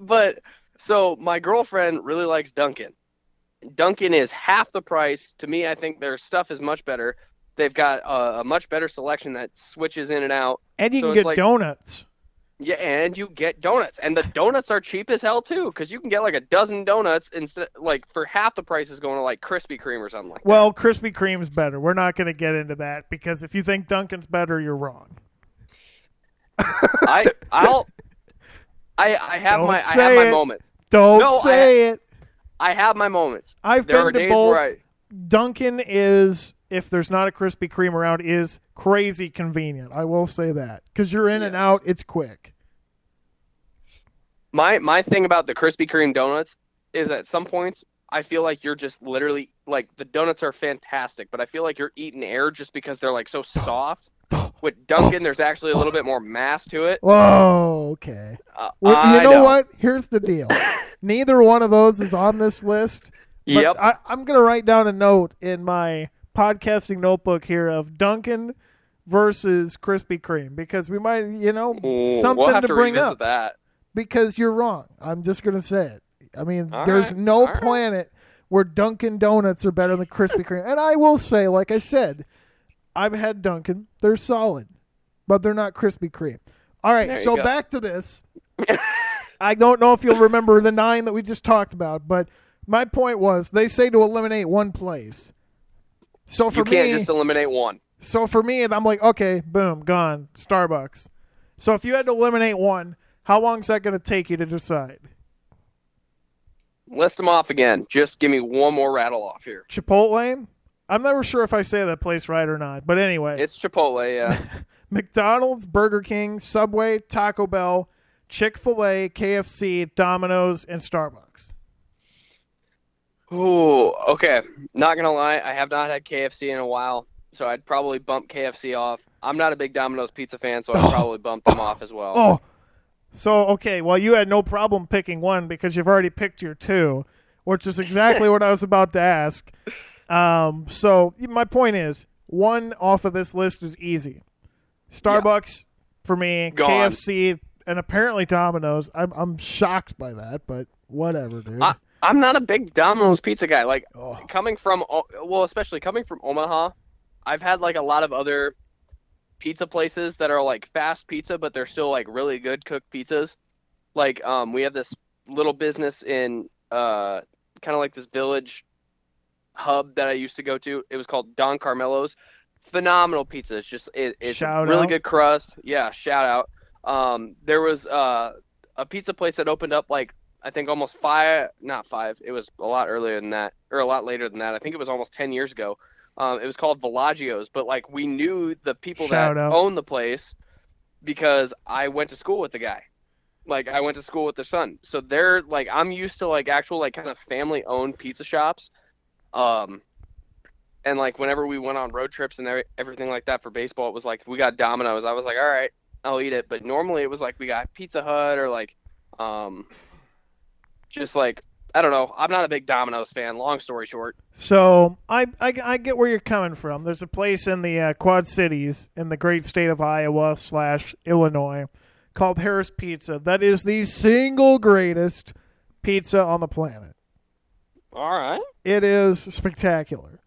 but so my girlfriend really likes Dunkin'. Dunkin' is half the price. To me, I think their stuff is much better. They've got a, a much better selection that switches in and out. And you So can get like- donuts. Yeah, and you get donuts, and the donuts are cheap as hell too, because you can get like a dozen donuts instead, like for half the price is going to like Krispy Kreme or something like Well, Krispy Kreme's better. We're not going to get into that because if you think Dunkin's better, you're wrong. I I'll I I have Don't my I have my it. moments. Don't No, I- say it. I have my moments. I've There been to both. I Dunkin' is, if there's not a Krispy Kreme around, is crazy convenient. I will say that because you're in and out. It's quick. My my thing about the Krispy Kreme donuts is at some points I feel like you're just literally like the donuts are fantastic, but I feel like you're eating air just because they're like so soft. With Dunkin', there's actually a little bit more mass to it. Whoa. Okay. Uh, Well, you know, what? Here's the deal. Neither one of those is on this list. But Yep. I, I'm going to write down a note in my podcasting notebook here of Dunkin' versus Krispy Kreme because we might, you know, Ooh, something we'll to, to, bring up. that. Because you're wrong. I'm just going to say it. I mean, All there's right, no all right. planet where Dunkin' Donuts are better than Krispy Kreme. and I will say, like I said, I've had Dunkin'. They're solid, but they're not Krispy Kreme. All right, so go. back to this. I don't know if you'll remember the nine that we just talked about, but my point was they say to eliminate one place. So for me You can't me, just eliminate one. so for me, I'm like, okay, boom, gone, Starbucks. So if you had to eliminate one, how long is that going to take you to decide? List them off again. Just give me one more rattle off here. Chipotle? I'm never sure if I say that place right or not, but anyway, It's Chipotle, yeah. McDonald's, Burger King, Subway, Taco Bell, Chick Fil A, KFC, Domino's, and Starbucks. Ooh, okay. Not gonna lie, I have not had KFC in a while, so I'd probably bump KFC off. I'm not a big Domino's pizza fan, so I'd Oh. probably bump them off as well. Oh, so okay. Well, you had no problem picking one because you've already picked your two, which is exactly what I was about to ask. Um, so my point is, one off of this list is easy. Starbucks for me, Gone. KFC, and apparently Domino's. I'm I'm shocked by that, but whatever, dude. I, I'm not a big Domino's pizza guy. Like oh. coming from, well, especially coming from Omaha, I've had like a lot of other pizza places that are like fast pizza, but they're still like really good cooked pizzas. Like, um, we have this little business in, uh, kind of like this village hub that I used to go to. It was called Don Carmelo's. Phenomenal pizza. It's just it, it's Shout really out. good crust. Yeah, shout out. Um, there was uh, a pizza place that opened up like I think almost five, not five. It was a lot earlier than that, or a lot later than that. I think it was almost ten years ago. Um, it was called Villaggio's, but like we knew the people Shout that out. owned the place because I went to school with the guy. Like I went to school with their son, so they're like I'm used to like actual like kind of family owned pizza shops. Um, and like whenever we went on road trips and every, everything like that for baseball, it was like we got Domino's. I was like, all right, I'll eat it. But normally it was like we got Pizza Hut or like, um, just like I don't know. I'm not a big Domino's fan. Long story short. So I, I I get where you're coming from. There's a place in the uh, Quad Cities in the great state of Iowa slash Illinois called Harris Pizza. That is the single greatest pizza on the planet. All right. It is spectacular.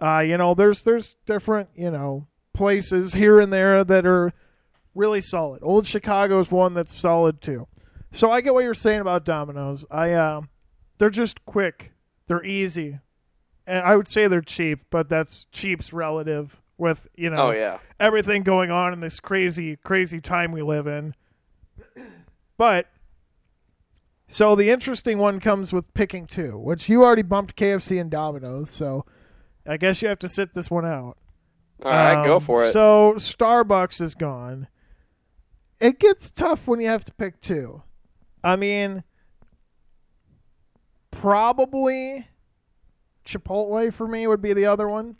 Uh, you know, there's there's different you know places here and there that are really solid. Old Chicago is one that's solid too. So I get what you're saying about Domino's. I uh, they're just quick. They're easy. And I would say they're cheap, but that's cheap's relative with, you know, Oh yeah. everything going on in this crazy, crazy time we live in. But so the interesting one comes with picking two, which you already bumped KFC and Domino's, so I guess you have to sit this one out. All right, go Um, for it. So Starbucks is gone. It gets tough when you have to pick two. I mean, probably Chipotle for me would be the other one.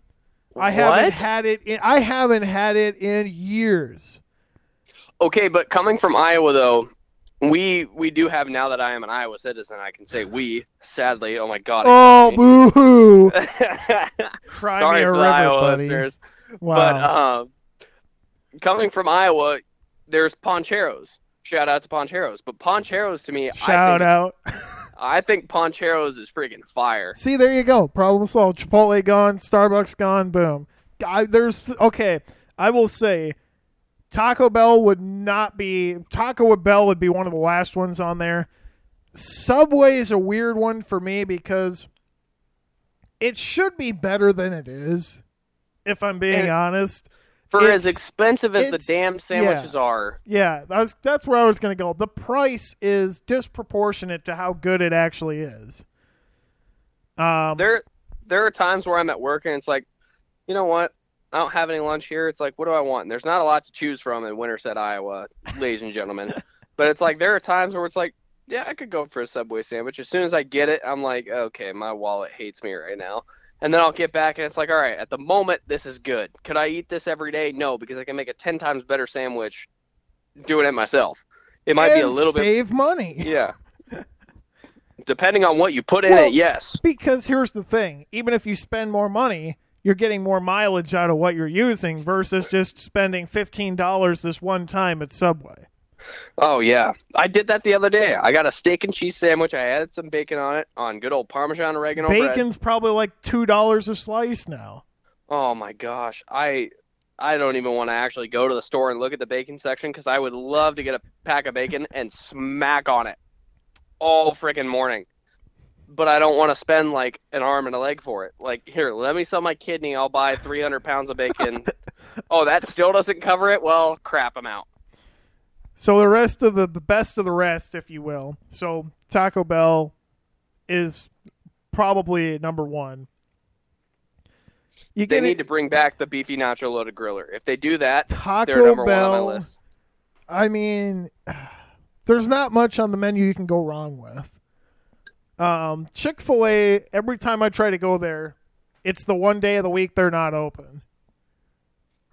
I haven't had it. In, I haven't had it in years. Okay, but coming from Iowa though, we we do have now that I am an Iowa citizen, I can say we. Sadly, oh my god. Oh, boo hoo! Cry Sorry me a the river, Iowa buddy. listeners. Wow. But um, coming from Iowa, there's Pancheros. Shout out to Pancheros. But Pancheros to me, Shout I think, out. I think Pancheros is freaking fire. See, there you go. Problem solved. Chipotle gone. Starbucks gone. Boom. I, there's okay. I will say, Taco Bell would not be. Taco Bell would be one of the last ones on there. Subway is a weird one for me because it should be better than it is. If I'm being And- honest. For as expensive as the damn sandwiches are, Yeah, that was, that's where I was going to go. The price is disproportionate to how good it actually is. Um, there there are times where I'm at work and it's like, you know what? I don't have any lunch here. It's like, what do I want? And there's not a lot to choose from in Winterset, Iowa, ladies and gentlemen. but it's like there are times where it's like, yeah, I could go for a Subway sandwich. As soon as I get it, I'm like, okay, my wallet hates me right now. And then I'll get back and it's like, all right, at the moment, this is good. Could I eat this every day? No, because I can make a 10 times better sandwich doing it myself. It might be a and little bit. save money. Yeah. Depending on what you put in Well, it, yes. Because here's the thing: even if you spend more money, you're getting more mileage out of what you're using versus just spending fifteen dollars this one time at Subway. Oh yeah, I did that the other day. I got a steak and cheese sandwich. I added some bacon on it, on good old Parmesan oregano bread. Bacon's probably like two dollars a slice now. Oh my gosh, I I don't even want to actually go to the store and look at the bacon section because I would love to get a pack of bacon and smack on it all freaking morning. But I don't want to spend like an arm and a leg for it. Like here, let me sell my kidney. I'll buy 300 pounds of bacon. oh, that still doesn't cover it. Well, crap, I'm out. So the rest of the the best of the rest, if you will. So Taco Bell is probably number one. You They need it, to bring back the beefy nacho loaded griller. If they do that, they're Taco number Bell. one on my list. I mean, there's not much on the menu you can go wrong with. Um, Chick Fil A. Every time I try to go there, it's the one day of the week they're not open.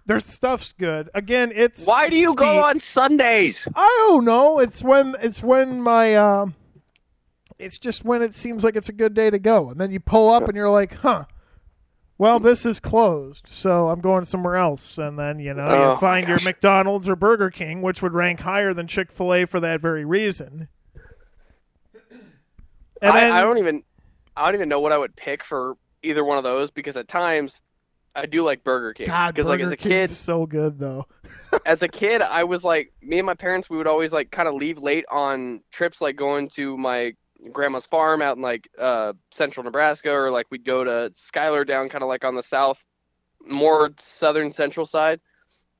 Their stuff's good. Again, it's Why do you go on Sundays? I don't know. It's when it's when my um, it's just when it seems like it's a good day to go, and then you pull up and you're like, huh. Well, this is closed, so I'm going somewhere else. And then you know Oh, you find your. McDonald's or Burger King, which would rank higher than Chick Fil A for that very reason. And I, then, I don't even I don't even know what I would pick for either one of those because at times I do like Burger King. God, because like as Burger a kid King's so good though. as a kid I was like me and my parents we would always like kind of leave late on trips like going to my grandma's farm out in like uh central Nebraska or like we'd go to Schuyler down kind of like on the south more southern central side.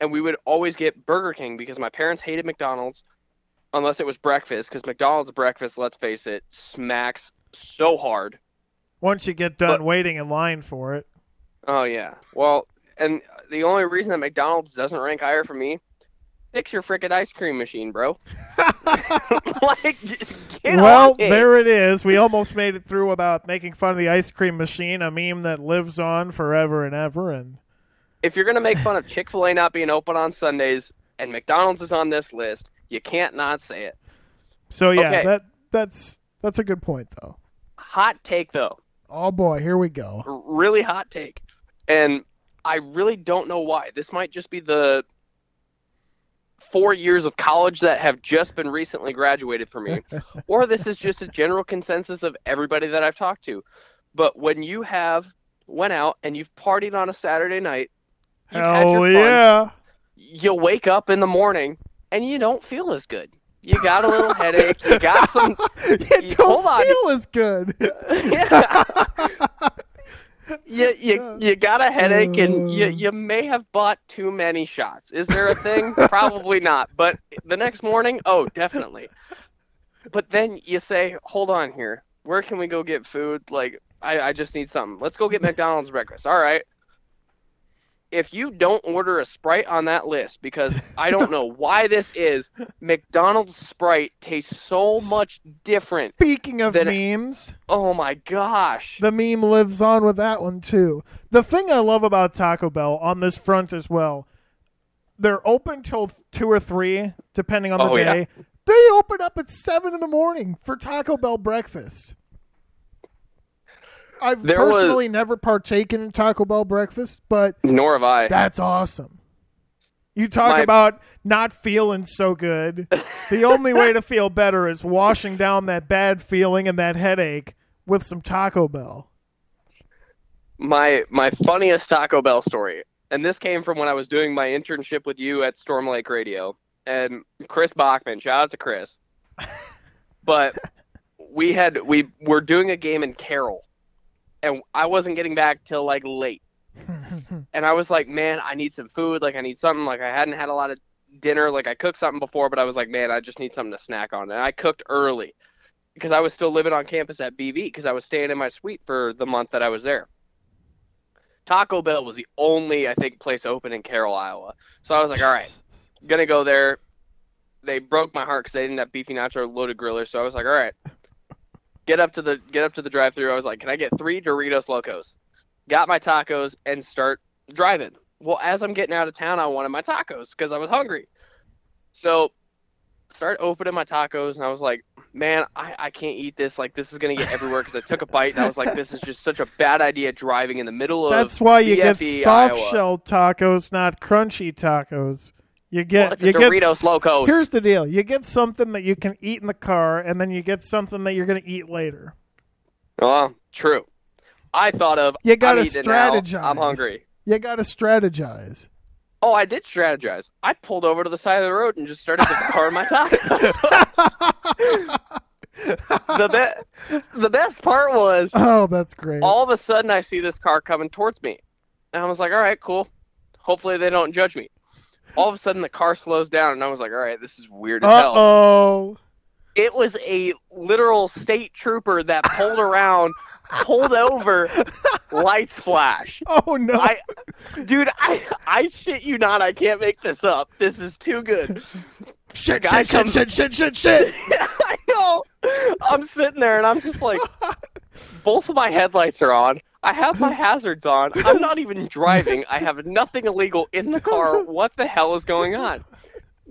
And we would always get Burger King because my parents hated McDonald's unless it was breakfast because McDonald's breakfast let's face it smacks so hard Once you get done But- waiting in line for it, Oh yeah. Well, and the only reason that McDonald's doesn't rank higher for me, fix your frickin' ice cream machine, bro. like, just get well, it. there it is. We almost made it through without making fun of the ice cream machine, a meme that lives on forever and ever. And If you're gonna make fun of Chick Fil A not being open on Sundays and McDonald's is on this list, you can't not say it. so, yeah, Okay. that that's that's a good point, though. Hot take though, Oh boy, here we go. Really hot take, and I really don't know why. This might just be the four years of college that have just been recently graduated for me. or this is just a general consensus of everybody that I've talked to. But when you have went out and you've partied on a Saturday night, you've had Hell your fun, yeah! you wake up in the morning and you don't feel as good. You got a little headache. You got some. you You- don't hold on. feel as good. Yeah. you, you, you got a headache and you, uh. you may have bought too many shots. Is there a thing? Probably not. But the next morning, oh, definitely. But then you say, hold on here. Where can we go get food? Like, I, I just need something. Let's go get McDonald's breakfast. All right. If you don't order a Sprite on that list, because I don't know why this is, McDonald's Sprite tastes so much different. Speaking of Then- memes, Oh my gosh. the meme lives on with that one too. The thing I love about Taco Bell on this front as well, they're open till two or three, depending on the Oh, yeah. day. They open up at seven in the morning for Taco Bell breakfast. I've There was- personally never partaken in Taco Bell breakfast, but Nor have I. that's awesome. You talk My- about not feeling so good. the only way to feel better is washing down that bad feeling and that headache with some Taco Bell. my my funniest Taco Bell story, and this came from when I was doing my internship with you at Storm Lake Radio, and Chris Bachman. Shout out to Chris. but we had we were doing a game in Carroll, and I wasn't getting back till like late, and I was like, man, I need some food. Like I need something. Like I hadn't had a lot of dinner. Like I cooked something before, but I was like, man, I just need something to snack on, and I cooked early. Because I was still living on campus at BV, because I was staying in my suite for the month that I was there. Taco Bell was the only, I think, place open in Carroll, Iowa. So I was like, all right, gonna go there. They broke my heart because they didn't have beefy nacho loaded griller. So I was like, all right, get up to the get up to the drive-through. I was like, can I get three Doritos Locos? Got my tacos and start driving. Well, as I'm getting out of town, I wanted my tacos because I was hungry. So start opening my tacos and I was like, man, I, I can't eat this. Like this is gonna get everywhere because I took a bite and I was like, this is just such a bad idea driving in the middle of. That's why you get soft Iowa. shell tacos, not crunchy tacos. You Well, get it's a you get Doritos Locos. Here's the deal: you get something that you can eat in the car, and then you get something that you're going to eat later. Oh, true. I thought of. You gotta I'm eating it now. strategize. I'm hungry. You got to strategize. Oh, I did strategize. I pulled over to the side of the road and just started to car my taco. the be- the best part was oh, that's great. all of a sudden I see this car coming towards me, and I was like, "All right, cool. Hopefully they don't judge me." All of a sudden the car slows down, and I was like, "All right, this is weird as hell." oh. It was a literal state trooper that pulled around, pulled over, lights flash. Oh no. I, dude, I, I shit you not. I can't make this up. This is too good. shit, shit, shit, shit, shit, shit, shit. I know. I'm sitting there and I'm just like, both of my headlights are on. I have my hazards on. I'm not even driving. I have nothing illegal in the car. What the hell is going on?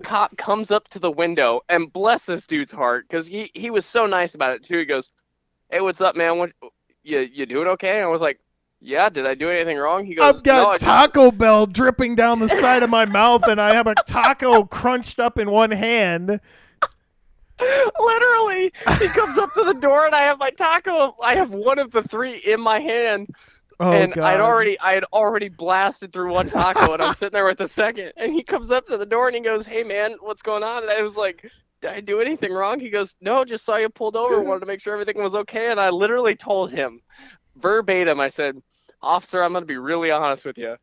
Cop comes up to the window and bless this dude's heart because he, he was so nice about it too. He goes, "Hey, what's up, man? What you you doing okay?" And I was like, "Yeah. Did I do anything wrong?" He goes, I've got "No, Taco Bell dripping down the side of my mouth, and I have a taco crunched up in one hand. Literally, he comes up to the door and I have my taco. I have one of the three in my hand, Oh and god. I'd already, I had already blasted through one taco, and I'm sitting there with the second. And he comes up to the door and he goes, "Hey man, what's going on?" And I was like, "Did I do anything wrong?" He goes, "No, just saw you pulled over. Wanted to make sure everything was okay." And I literally told him, verbatim, I said, "Officer, I'm gonna be really honest with you."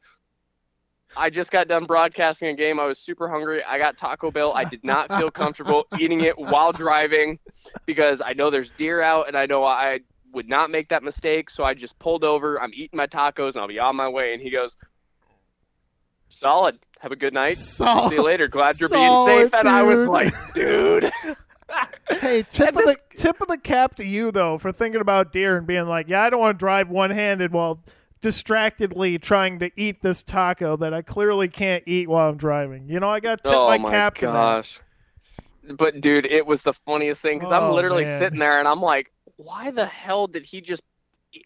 I just got done broadcasting a game. I was super hungry. I got Taco Bell. I did not feel comfortable eating it while driving because I know there's deer out and I know I would not make that mistake. So I just pulled over. I'm eating my tacos and I'll be on my way. And he goes, Solid. Have a good night. Solid- See you later. Glad you're being safe. And I was like, dude. Hey, tip of the tip of the cap to you though for thinking about deer and being like, yeah, I don't want to drive one handed while distractedly trying to eat this taco that I clearly can't eat while I'm driving. You know, I got to tip oh my my cap to that. gosh. But dude, it was the funniest thing because I'm Oh, literally man. sitting there and I'm like, why the hell did he just?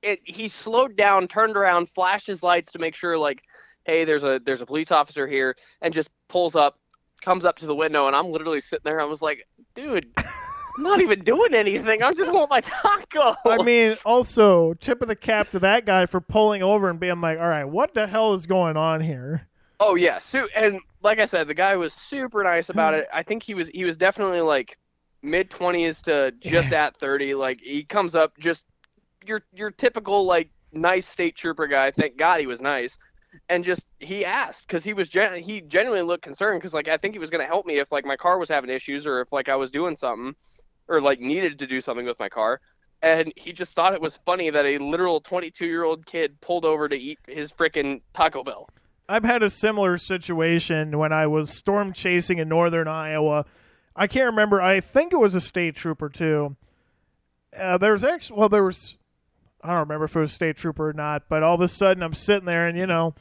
It, he slowed down, turned around, flashed his lights to make sure like, hey, there's a there's a police officer here, and just pulls up, comes up to the window, and I'm literally sitting there. I was like, dude, I'm not even doing anything. I just want my taco. I mean, also tip of the cap to that guy for pulling over and being like, "All right, what the hell is going on here?" Oh yeah, su- and like I said, the guy was super nice about it. I think he was he was definitely like mid twenties to just at thirty. Like he comes up just your your typical like nice state trooper guy. Thank God he was nice, and just he asked because he was gen- he genuinely looked concerned because like I think he was gonna help me if like my car was having issues or if like I was doing something or like needed to do something with my car. And he just thought it was funny that a literal 22 year old kid pulled over to eat his frickin' Taco Bell. I've had a similar situation when I was storm chasing in northern Iowa. I can't remember. I think it was a state trooper too. Uh, there was actually well, there was. I don't remember if it was a state trooper or not, but all of a sudden I'm sitting there and you know,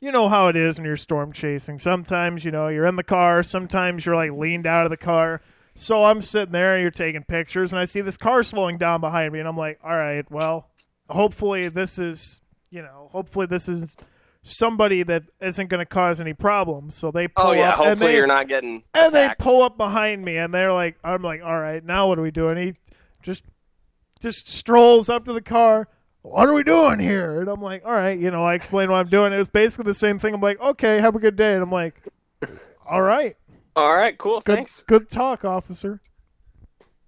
you know how it is when you're storm chasing. Sometimes you know you're in the car. Sometimes you're like leaned out of the car. So I'm sitting there and you're taking pictures, and I see this car slowing down behind me, and I'm like, all right, well, hopefully this is, you know, hopefully this is somebody that isn't going to cause any problems. So they oh, pull Oh yeah, up, hopefully they, you're not getting and they pull up behind me, and they're like, I'm like, all right, now what are we doing? He just just strolls up to the car. What are we doing here? And I'm like, all right, you know, I explain what I'm doing. It was basically the same thing. I'm like, okay, have a good day. And I'm like, all right, All right, cool. good, Thanks. good talk, officer.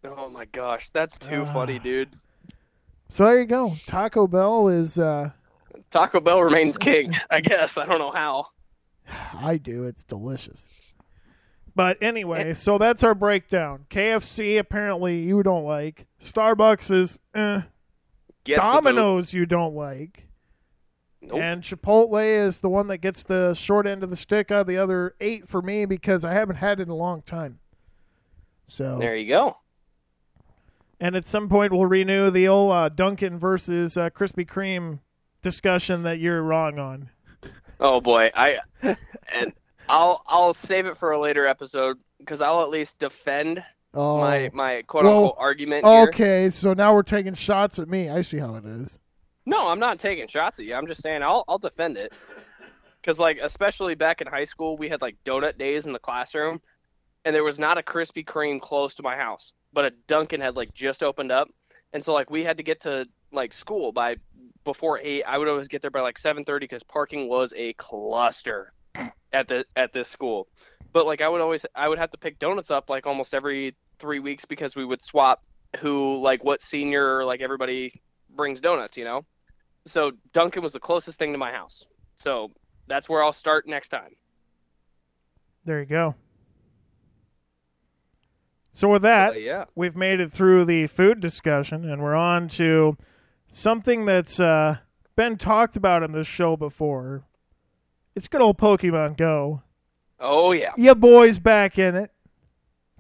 Oh my gosh, that's too Ah. funny, dude. So there you go. Taco Bell is, uh, Taco Bell remains king. I guess I don't know how. I do. It's delicious. But anyway, so that's our breakdown. KFC apparently you don't like. Starbucks is eh. Gets the boot. Domino's you don't like. Nope. And Chipotle is the one that gets the short end of the stick out of the other eight for me because I haven't had it in a long time. So, There you go. and at some point we'll renew the old uh, Dunkin' versus uh, Krispy Kreme discussion that you're wrong on. Oh boy, I and I'll I'll save it for a later episode because I'll at least defend Oh, my my quote Well, unquote argument here. okay. So now we're taking shots at me. I see how it is. No, I'm not taking shots at you. I'm just saying I'll I'll defend it. Cause like especially back in high school, we had like donut days in the classroom, and there was not a Krispy Kreme close to my house, but a Dunkin' had like just opened up, and so like we had to get to like school by before eight. I would always get there by like seven thirty because parking was a cluster at the at this school. But like I would always I would have to pick donuts up like almost every three weeks because we would swap who like what senior like everybody brings donuts, you know. So Dunkin' was the closest thing to my house. So that's where I'll start next time. There you go. So with that, But yeah. we've made it through the food discussion, and we're on to something that's uh, been talked about in this show before. It's good old Pokemon Go. Oh yeah. Ya boy's back in it.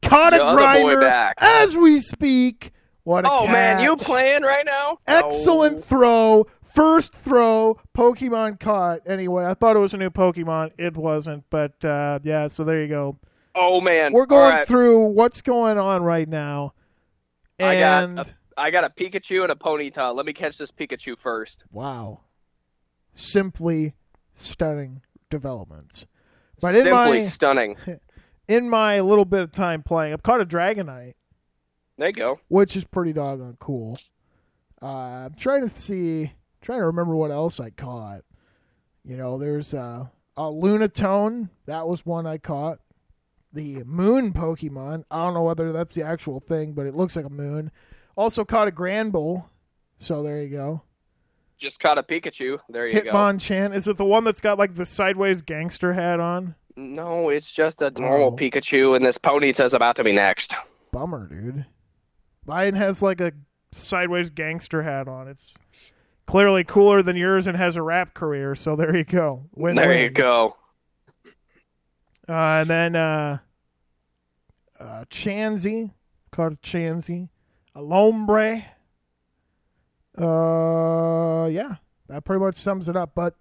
Caught a Your other boy grinder back. as we speak. What a Oh man, you playing right now? Excellent Oh. throw. First throw, Pokemon caught. Anyway, I thought it was a new Pokemon. It wasn't, but uh, yeah, so there you go. Oh man. We're going right. through what's going on right now. I got And a- I got a Pikachu and a Ponyta. Let me catch this Pikachu first. wow. Simply stunning developments. But in Simply my stunning. in my little bit of time playing, I've caught a Dragonite, There you go. which is pretty doggone cool. Uh, I'm trying to see, trying to remember what else I caught. You know, there's uh, a Lunatone. That was one I caught. The Moon Pokemon. I don't know whether that's the actual thing, but it looks like a moon. Also caught a Granbull. So there you go. Just caught a Pikachu. There you go. Hitmonchan. Is it the one that's got like the sideways gangster hat on? No, it's just a normal Oh. Pikachu, and this Ponyta's about to be next. Bummer, dude. Mine has like a sideways gangster hat on. It's clearly cooler than yours and has a rap career. So there you go. Win, there win. you go. Uh, and then uh, uh, Chansey, caught a Chansey, a Lombre. Uh, yeah, that pretty much sums it up. But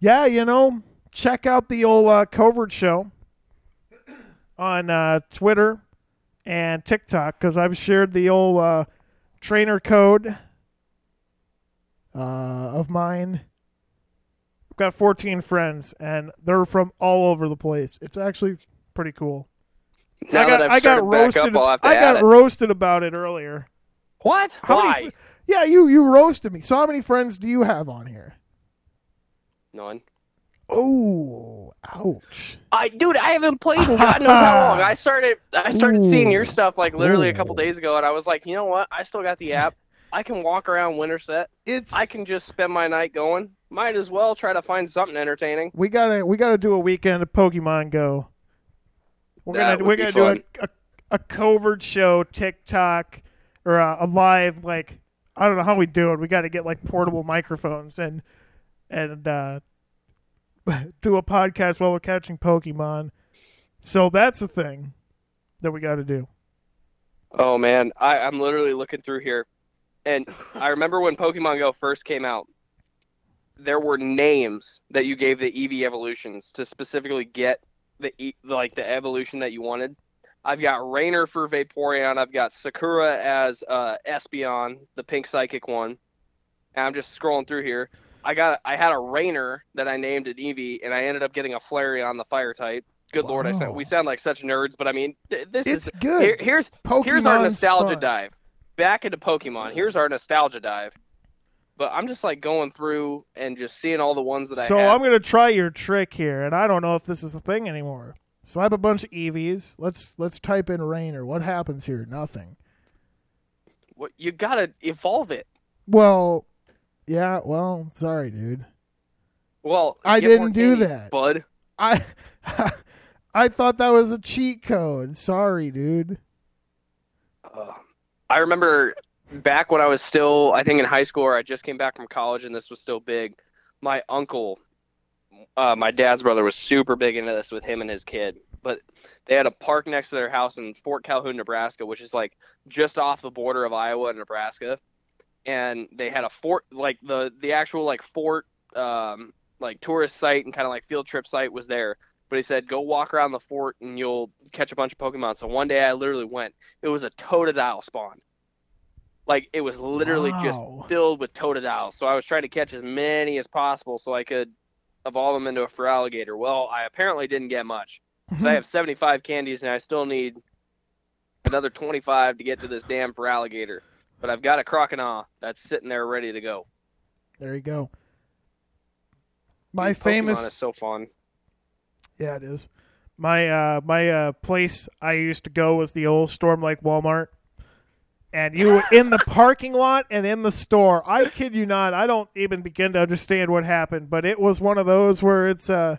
yeah, you know, check out the old uh, Covert Show on uh, Twitter and TikTok because I've shared the old uh, trainer code uh, of mine. I've got 14 friends, and they're from all over the place. It's actually pretty cool. Now I got, that I've I got roasted. up, I'll have to I got it. roasted about it earlier. What? How Why? many? Yeah, you you roasted me. So how many friends do you have on here? None. Oh, ouch. I dude, I haven't played in God knows how long. I started I started seeing your stuff like literally a couple days ago, and I was like, you know what? I still got the app. I can walk around Winterset. It's I can just spend my night going. Might as well try to find something entertaining. we gotta we gotta do a weekend of Pokemon Go. We're That gonna we're gonna fun. do a, a a covert show TikTok or a, a live like I don't know how we do it. We got to get like portable microphones and and uh, do a podcast while we're catching Pokemon. So that's a thing that we got to do. Oh man, I, I'm literally looking through here, and I remember when Pokemon Go first came out. There were names that you gave the Eevee evolutions to specifically get the like the evolution that you wanted. I've got Rainer for Vaporeon. I've got Sakura as uh, Espeon, the pink psychic one. And I'm just scrolling through here. I got I had a Rainer that I named an Eevee, and I ended up getting a Flareon, on the fire type. Good lord, I sound, we sound like such nerds, but I mean, th- this It's is good. here, here's here's our nostalgia fun. dive. Back into Pokemon. Here's our nostalgia dive. But I'm just like going through and just seeing all the ones that So I. So, I'm gonna try your trick here, and I don't know if this is a thing anymore. So I have a bunch of Eevees. Let's let's type in Rainer. What happens here? Nothing. What, you gotta evolve it. Well, yeah. Well, sorry, dude. Well, I didn't do candies, that. bud. I I thought that was a cheat code. Sorry, dude. Uh, I remember back when I was still, I think in high school, or I just came back from college, and this was still big. My uncle, uh, my dad's brother, was super big into this with him and his kid. But they had a park next to their house in Fort Calhoun, Nebraska, which is like just off the border of Iowa and Nebraska. And they had a fort, like the the actual like fort, um, like tourist site and kind of like field trip site was there. But he said, go walk around the fort and you'll catch a bunch of Pokemon. So one day I literally went. It was a Totodile spawn. Like it was literally just filled with Totodiles. So I was trying to catch as many as possible so I could evolve them into a Feraligatr. Well, I apparently didn't get much. So I have 75 candies and I still need another 25 to get to this damn Feraligatr. But I've got a Croconaw that's sitting there ready to go. There you go. My Pokemon famous is so fun. Yeah, it is. My uh my uh place I used to go was the old Storm Lake Walmart. And you were in the parking lot and in the store. I kid you not, I don't even begin to understand what happened, but it was one of those where it's uh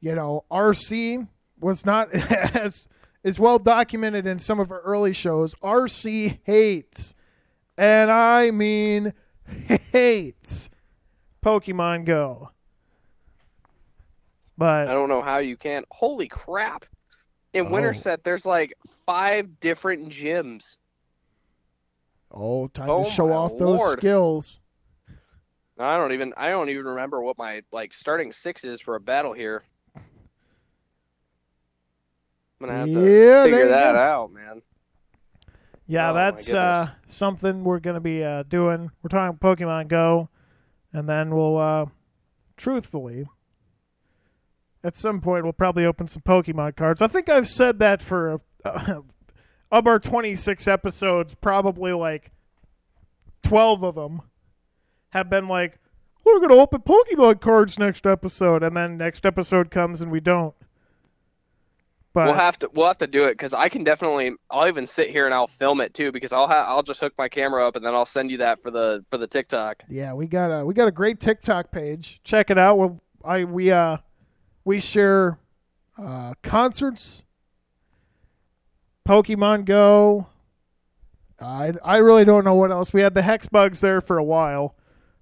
you know, RC was not as is well documented in some of our early shows. RC hates and I mean hates Pokemon Go. But I don't know how you can. Holy crap! In Oh. Winterset, there's like five different gyms. Oh, time Oh to show off those skills. I don't even I don't even remember what my like starting six is for a battle here. I'm gonna have Yeah, there figure that go. out, man. Yeah, Oh, that's uh, something we're going to be uh, doing. We're talking Pokemon Go, and then we'll, uh, truthfully, at some point, we'll probably open some Pokemon cards. I think I've said that for uh, of our 26 episodes, probably like 12 of them have been like, we're going to open Pokemon cards next episode, and then next episode comes and we don't. But we'll have to we'll have to do it because I can definitely I'll even sit here and I'll film it too because I'll ha- I'll just hook my camera up and then I'll send you that for the for the TikTok. Yeah, we got a we got a great TikTok page. Check it out. We'll, I we uh we share uh concerts, Pokemon Go. I I really don't know what else. We had the hex bugs there for a while.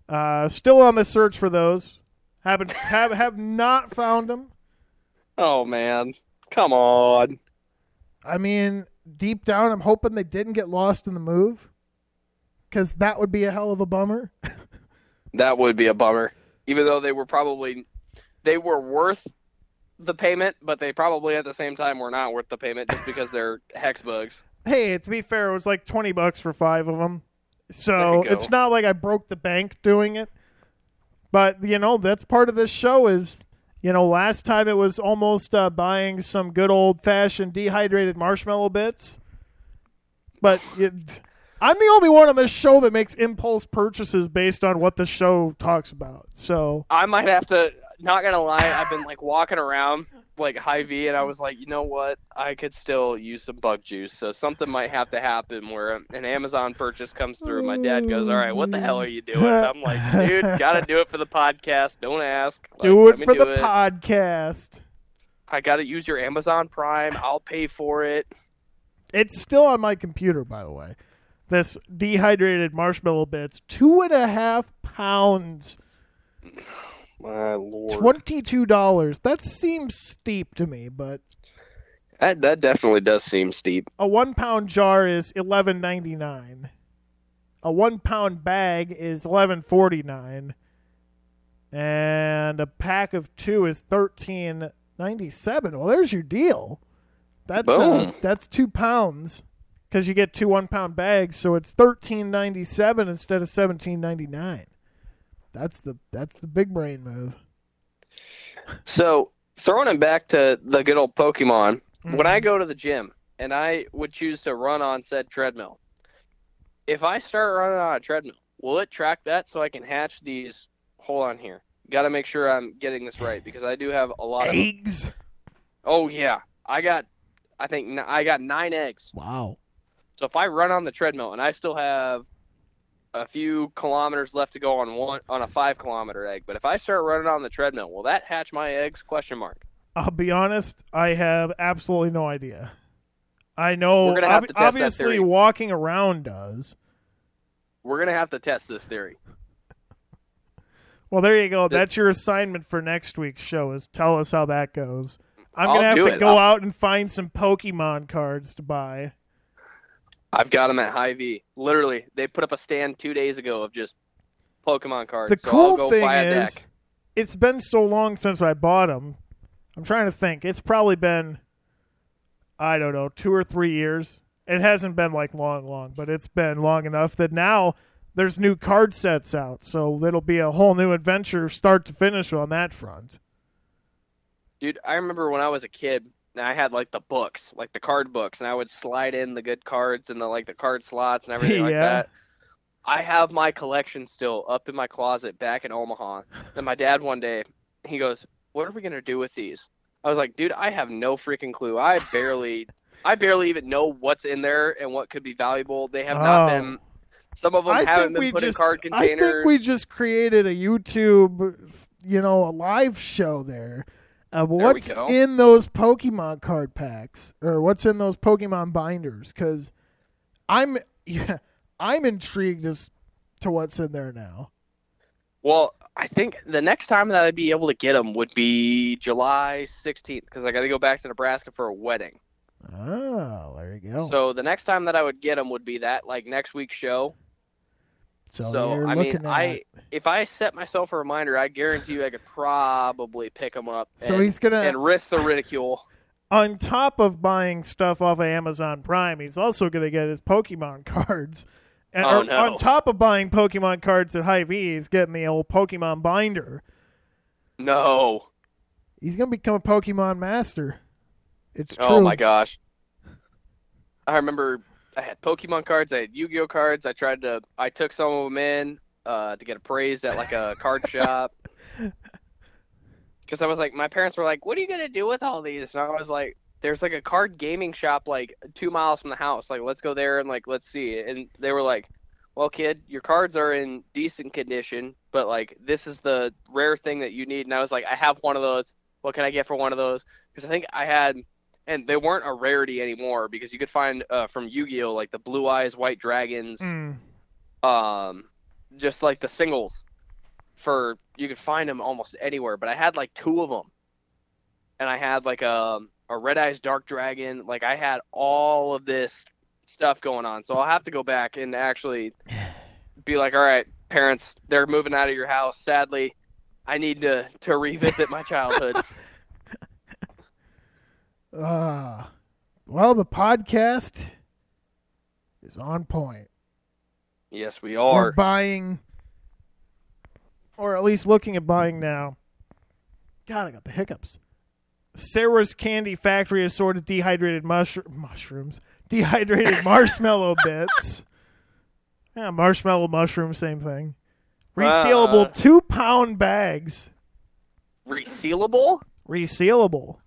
Uh, still on the search for those. Haven't have have not found them. Oh man, come on. I mean, deep down, I'm hoping they didn't get lost in the move, because that would be a hell of a bummer. That would be a bummer. Even though they were probably they were worth the payment, but they probably at the same time were not worth the payment just because they're hex bugs. hey, to be fair, it was like twenty bucks for five of them. So it's not like I broke the bank doing it. But you know, that's part of this show. Is you know, last time it was almost uh, buying some good old fashioned dehydrated marshmallow bits. But it, I'm the only one on this show that makes impulse purchases based on what the show talks about. So I might have to not gonna lie, I've been like walking around like Hy-Vee and I was like, you know what? I could still use some bug juice. So something might have to happen where an Amazon purchase comes through my dad goes, All right, what the hell are you doing? And I'm like, dude, gotta do it for the podcast. Don't ask. Like, do it for do the it. podcast. I gotta use your Amazon Prime. I'll pay for it. It's still on my computer, by the way. This dehydrated marshmallow bits, two and a half pounds, My lord. twenty-two dollars. That seems steep to me, but That that definitely does seem steep. a one-pound jar is eleven ninety-nine. A one-pound bag is eleven forty-nine, and a pack of two is thirteen ninety-seven. Well, there's your deal. That's uh, Boom. that's two pounds because you get two one pound bags, so it's thirteen ninety seven instead of seventeen ninety nine. That's the that's the big brain move. So throwing it back to the good old Pokemon, when I Mhm. go to the gym and I would choose to run on said treadmill, if I start running on a treadmill, will it track that so I can hatch these? Hold on here. Got to make sure I'm getting this right because I do have a lot of. eggs. Oh yeah, I got. I think I got nine eggs. Wow. So if I run on the treadmill and I still have a few kilometers left to go on one on a five kilometer egg, but if I start running on the treadmill, will that hatch my eggs? Question mark. I'll be honest, I have absolutely no idea. I know We're gonna have ob- to test that obviously walking around does. We're gonna have to test this theory. Well, there you go. The- That's your assignment for next week's show is tell us how that goes. I'm I'll going to have to it. go I'll- out and find some Pokemon cards to buy. I've got them at Hy-Vee. Literally, they put up a stand two days ago of just Pokemon cards. The so cool thing is deck. it's been so long since I bought them. I'm trying to think. It's probably been I don't know, 2 or 3 years. It hasn't been like long long, but it's been long enough that now there's new card sets out. So it'll be a whole new adventure start to finish on that front. Dude, I remember when I was a kid, and I had like the books, like the card books, and I would slide in the good cards and the like the card slots and everything like that. I have my collection still up in my closet back in Omaha. And my dad one day, he goes, "What are we gonna do with these?" I was like, "Dude, I have no freaking clue. I barely, I barely even know what's in there and what could be valuable. They have not Oh. been. Some of them I haven't been put just in card containers. I think we just created a YouTube, you know, a live show there. Uh, we what's in those Pokemon card packs or what's in those Pokemon binders? Because I'm, yeah, I'm intrigued as to what's in there now. Well, I think the next time that I'd be able to get them would be July 16th because I got to go back to Nebraska for a wedding. Oh, there you go. So the next time that I would get them would be that like next week's show. So, so, you're I mean. I- If I set myself a reminder, I guarantee you I could probably pick them up so and, he's gonna and risk the ridicule. on top of buying stuff off of Amazon Prime, he's also going to get his Pokemon cards. And Oh, no. on top of buying Pokemon cards at Hy-Vee, he's getting the old Pokemon binder. No. He's going to become a Pokemon master. It's true. Oh my gosh. I remember I had Pokemon cards, I had Yu-Gi-Oh cards. I tried to I took some of them in uh, to get appraised at like a card shop. Cuz I was like my parents were like, "What are you going to do with all these?" And I was like, "There's like a card gaming shop like 2 miles from the house. Like let's go there and like let's see." And they were like, "Well, kid, your cards are in decent condition, but like this is the rare thing that you need." And I was like, "I have one of those. What can I get for one of those?" Cuz I think I had and they weren't a rarity anymore because you could find uh, from Yu-Gi-Oh like the Blue Eyes White Dragons, Mm. um, just like the singles. For you could find them almost anywhere, but I had like two of them, and I had like a a Red Eyes Dark Dragon. Like I had all of this stuff going on, so I'll have to go back and actually be like, all right, parents, they're moving out of your house. Sadly, I need to to revisit my childhood. Uh, well, the podcast is on point. yes, we We're are. buying, or at least looking at buying now. God, I got the hiccups. Sarah's Candy Factory assorted dehydrated mushroom mushrooms, dehydrated marshmallow bits. Yeah, marshmallow mushroom, same thing. Resealable Uh. two pound bags. Resealable? Resealable.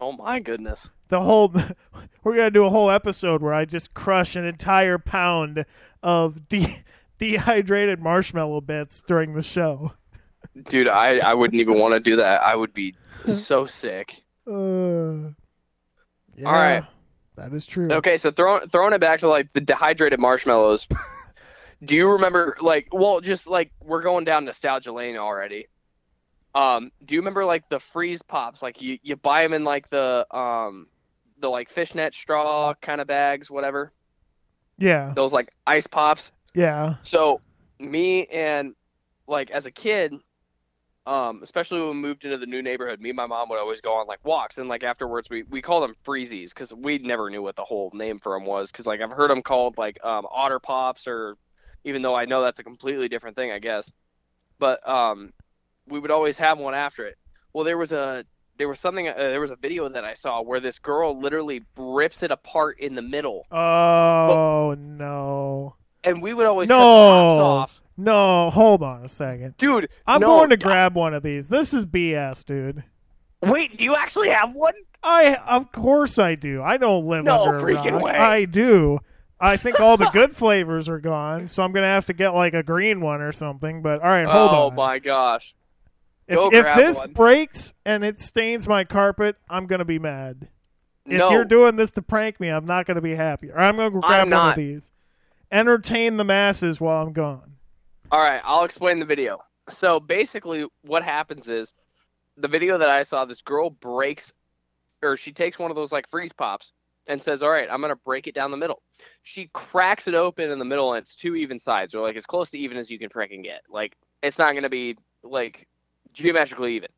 Oh my goodness. The whole we're gonna do a whole episode where I just crush an entire pound of de- dehydrated marshmallow bits during the show. Dude, I, I wouldn't even want to do that. I would be so sick. Uh, yeah, All right. that is true. Okay, so throwing throwing it back to like the dehydrated marshmallows. do you remember like well just like we're going down nostalgia lane already. Um, do you remember like the freeze pops? Like you, you buy them in like the um the like fishnet straw kind of bags, whatever. Yeah, Those like ice pops. yeah. So me and like as a kid, um, especially when we moved into the new neighborhood, me and my mom would always go on like walks, and like afterwards we we called them freezies because we never knew what the whole name for them was. Because like I've heard them called like um, otter pops, or even though I know that's a completely different thing, I guess. But um, we would always have one after it. Well, there was a there was something uh, there was a video that I saw where this girl literally rips it apart in the middle, Oh no. and we would always No. off. No, hold on a second. Dude, I'm no, going to grab one of these. This is BS, dude. Wait, do you actually have one? I of course I do. I don't live No under a freaking rock. way. I do. I think all the good flavors are gone, so I'm gonna have to get like a green one or something. But all right, hold oh on. Oh my gosh. If if this one. breaks and it stains my carpet, I'm gonna be mad. If no. you're doing this to prank me, I'm not gonna be happy. Or I'm gonna go grab one not. of these. Entertain the masses while I'm gone. All right, I'll explain the video. So basically, what happens is the video that I saw, this girl breaks, or she takes one of those like freeze pops and says, "All right, I'm gonna break it down the middle." She cracks it open in the middle, and it's two even sides, or like as close to even as you can freaking get. Like it's not gonna be like geometrically even.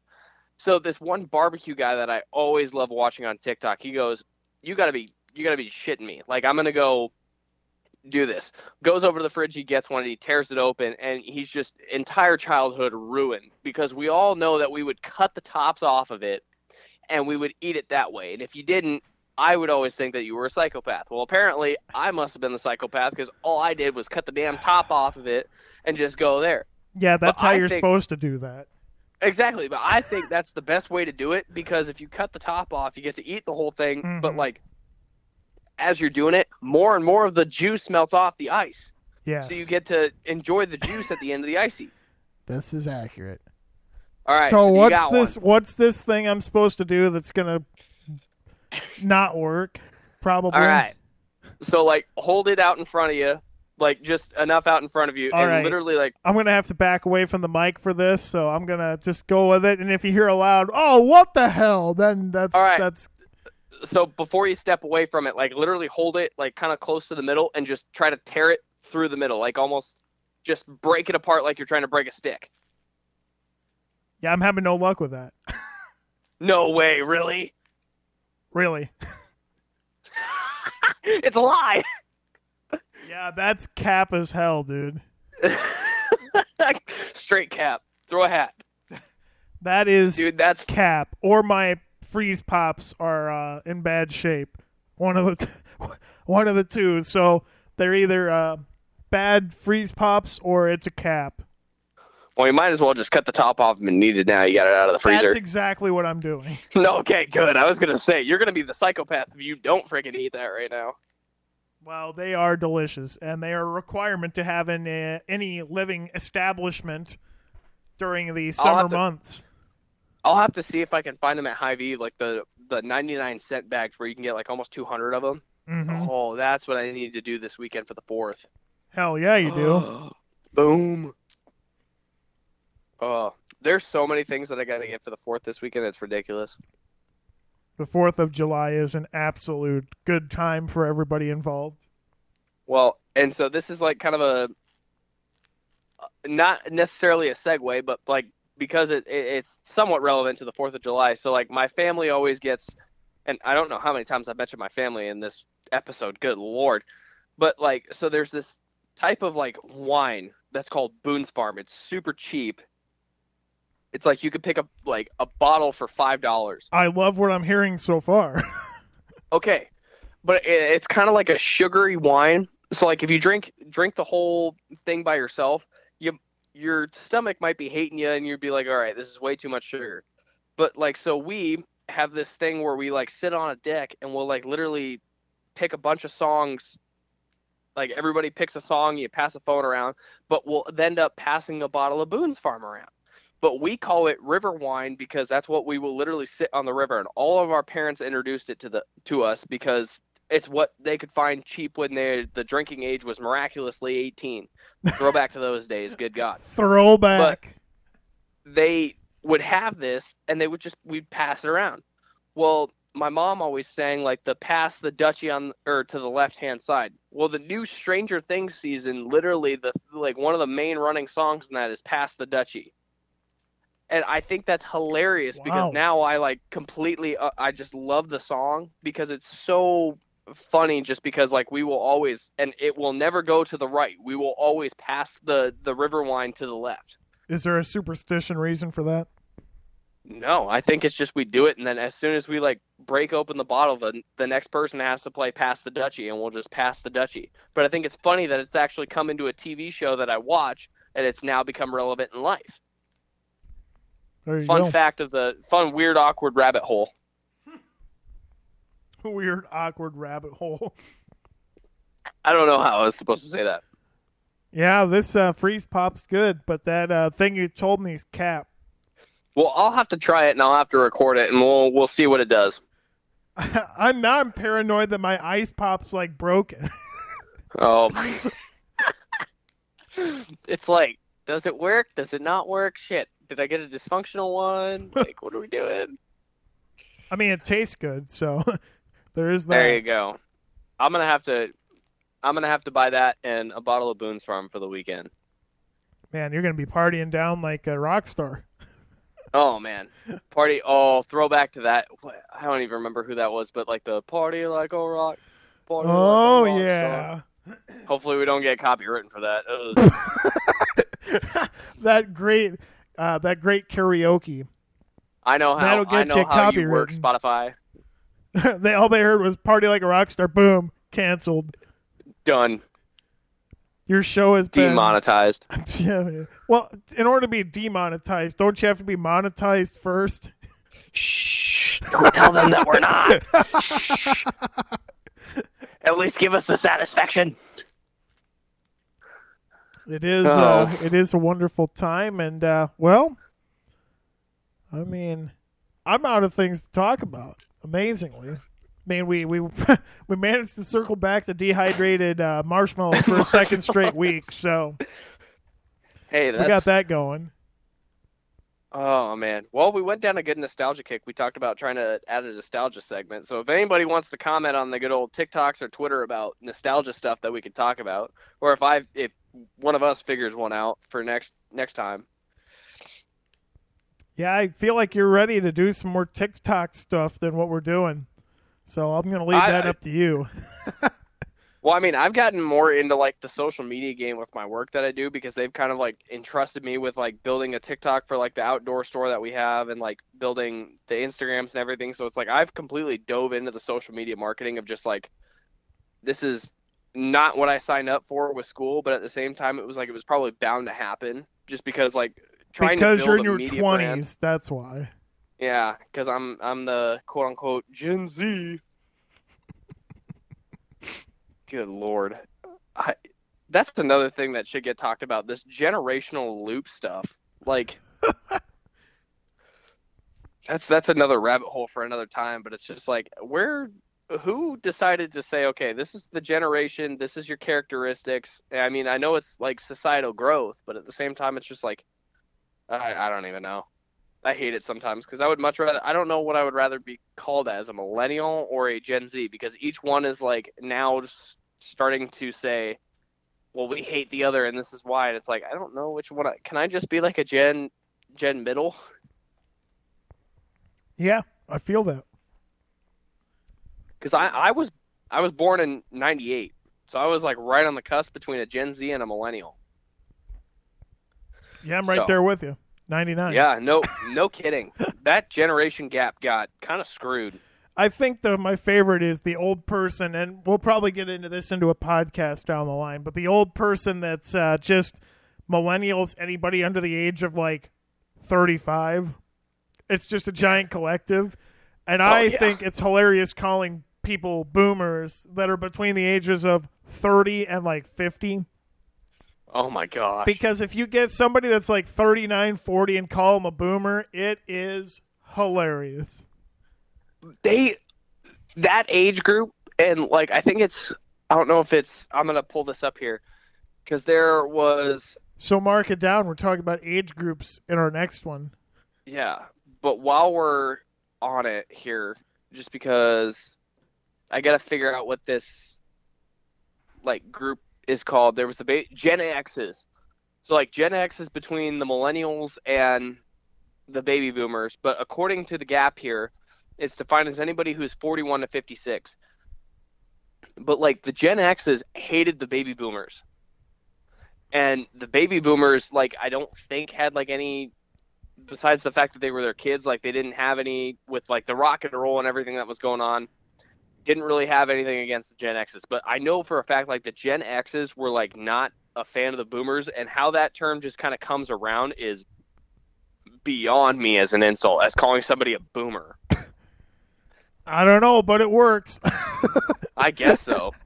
So this one barbecue guy that I always love watching on TikTok, he goes, "You gotta be, you gotta be shitting me! Like I'm gonna go." do this goes over to the fridge he gets one and he tears it open and he's just entire childhood ruined because we all know that we would cut the tops off of it and we would eat it that way and if you didn't i would always think that you were a psychopath well apparently i must have been the psychopath because all i did was cut the damn top off of it and just go there Yeah, that's But how I you're think- supposed to do that. Exactly but i think that's the best way to do it because if you cut the top off you get to eat the whole thing but Mhm. like as you're doing it more and more of the juice melts off the ice Yes. so you get to enjoy the juice at the end of the icy. this is accurate. All right. so you what's got this one. what's this thing I'm supposed to do that's gonna not work? Probably. All right. So like hold it out in front of you, like just enough out in front of you, All and right. literally like I'm gonna have to back away from the mic for this, so I'm gonna just go with it. And if you hear a loud, "Oh, what the hell?" then that's All right. that's so before you step away from it, like literally hold it like kind of close to the middle and just try to tear it through the middle, like almost just break it apart like you're trying to break a stick. yeah. I'm having no luck with that. No way, really? Really. it's a lie. Yeah, that's cap as hell, dude. Straight cap. Throw a hat. That is Dude, that's cap. Or my freeze pops are uh, in bad shape. One of the t- one of the two. So they're either uh, bad freeze pops or it's a cap. well, you might as well just cut the top off and eat it now. You got it out of the freezer. That's exactly what I'm doing. No, okay, good. I was gonna say you're gonna be the psychopath if you don't freaking eat that right now. Well, they are delicious, and they are a requirement to have in uh, any living establishment during the summer to- months. I'll have to see if I can find them at Hy-Vee, like the the 99 cent bags where you can get like almost 200 of them. hmm Oh, that's what I need to do this weekend for the fourth. Hell yeah, you do. Boom. Oh, there's so many things that I gotta get for the fourth this weekend. It's ridiculous. The Fourth of July is an absolute good time for everybody involved. Well, and so this is like kind of a not necessarily a segue, but like because it, it it's somewhat relevant to the Fourth of July. So like my family always gets, and I don't know how many times I've mentioned my family in this episode. Good lord, but like so there's this type of like wine that's called Boone's Farm. It's super cheap. It's like you could pick up like a bottle for five dollars. I love what I'm hearing so far. Okay, but it, it's kind of like a sugary wine. So like if you drink drink the whole thing by yourself, you your stomach might be hating you, and you'd be like, all right, this is way too much sugar. But like so we have this thing where we like sit on a deck and we'll like literally pick a bunch of songs. Like everybody picks a song, you pass a phone around, but we'll end up passing a bottle of Boone's Farm around but we call it river wine because that's what we will literally sit on the river and all of our parents introduced it to the to us because it's what they could find cheap when they the drinking age was miraculously 18 throw back to those days good god. Throwback. but they would have this and they would just we'd pass it around. Well my mom always sang like the pass the dutchie on or to the left hand side. Well the new stranger things season literally the like one of the main running songs in that is pass the dutchie and I think that's hilarious Wow. because now I like completely uh, I just love the song because it's so funny just because like we will always and it will never go to the right. We will always pass the the river wine to the left. Is there a superstition reason for that? No, I think it's just we do it and then as soon as we like break open the bottle the the next person has to play pass the dutchie and we'll just pass the dutchie. But I think it's funny that it's actually come into a TV show that I watch and it's now become relevant in life. Fun go. fact of the fun weird awkward rabbit hole. Weird, awkward rabbit hole. I don't know how I was supposed to say that. Yeah, this uh, freeze pop's good, but that uh, thing you told me is cap. Well, I'll have to try it and I'll have to record it and we'll we'll see what it does. I'm now I'm paranoid that my ice pop's like broken. Oh my. it's like, does it work? Does it not work? Shit. Did I get a dysfunctional one? Like, what are we doing? I mean, it tastes good, so there is that. There you go. I'm gonna have to I'm gonna have to buy that and a bottle of Boone's Farm for the weekend. Man, you're gonna be partying down like a rock star. Oh man. Party oh throwback to that I don't even remember who that was, but like the party like a rock party like Oh rock yeah, star. Hopefully we don't get copywritten for that. That great, uh, that great karaoke. I know how That'll I get know you how you work. Spotify. they all they heard was "party like a rock star." Boom, canceled. Done. Your show has been Demonetized. Yeah, yeah. Well, in order to be demonetized, don't you have to be monetized first? Shh! Don't tell them that we're not. Shh. At least give us the satisfaction. It is. Uh, Oh. it is a wonderful time, and uh, well, I mean, I'm out of things to talk about. Amazingly, I mean, we we we managed to circle back to dehydrated uh, marshmallows for a second straight week, so Hey, that's we got that going. Oh man. Well, we went down a good nostalgia kick. We talked about trying to add a nostalgia segment. So if anybody wants to comment on the good old TikToks or Twitter about nostalgia stuff that we could talk about, or if I if one of us figures one out for next next time. Yeah, I feel like you're ready to do some more TikTok stuff than what we're doing, so I'm gonna leave I- that up to you. Well, I mean, I've gotten more into like the social media game with my work that I do because they've kind of like entrusted me with like building a TikTok for like the outdoor store that we have and like building the Instagrams and everything. So it's like I've completely dove into the social media marketing of just like this is not what I signed up for with school, but at the same time it was like it was probably bound to happen just because like trying because to you're build in a your media twenties. brand. That's why. Yeah, because I'm I'm the quote unquote Gen Z. Good lord, I, that's another thing that should get talked about. This generational loop stuff, like that's that's another rabbit hole for another time. But it's just like where who decided to say, okay, this is the generation, this is your characteristics. I mean, I know it's like societal growth, but at the same time, it's just like I, I don't even know. I hate it sometimes because I would much rather. I don't know what I would rather be called as a millennial or a Gen Z because each one is like now starting to say, "Well, we hate the other, and this is why." And it's like I don't know which one. I, can I just be like a Gen Gen middle? Yeah, I feel that. Because I I was I was born in '98, so I was like right on the cusp between a Gen Z and a millennial. Yeah, I'm right So- there with you. Ninety nine. Yeah, no no kidding. That generation gap got kind of screwed. I think the my favorite is the old person, and we'll probably get into this into a podcast down the line. But the old person that's uh, just millennials, anybody under the age of like thirty five. It's just a giant collective, and I Oh, yeah. think it's hilarious calling people boomers that are between the ages of thirty and like fifty. Oh my gosh. Because if you get somebody that's like 39, 40 and call them a boomer, it is hilarious. they that age group and like I think it's I don't know if it's I'm gonna pull this up here because there was So mark it down. We're talking about age groups in our next one. yeah, but while we're on it here, just because I gotta figure out what this like group is called. There was the ba- Gen X's, so like Gen X is between the millennials and the baby boomers, but according to the gap here, it's defined as anybody who's 41 to 56. But like the Gen X's hated the baby boomers. And the baby boomers like I don't think had like any besides the fact that they were their kids, like they didn't have any with like the rock and roll and everything that was going on. Didn't really have anything against the Gen X's, but I know for a fact like the Gen X's were like not a fan of the boomers, and how that term just kind of comes around is beyond me as an insult, as calling somebody a boomer. I don't know, but it works. I guess so.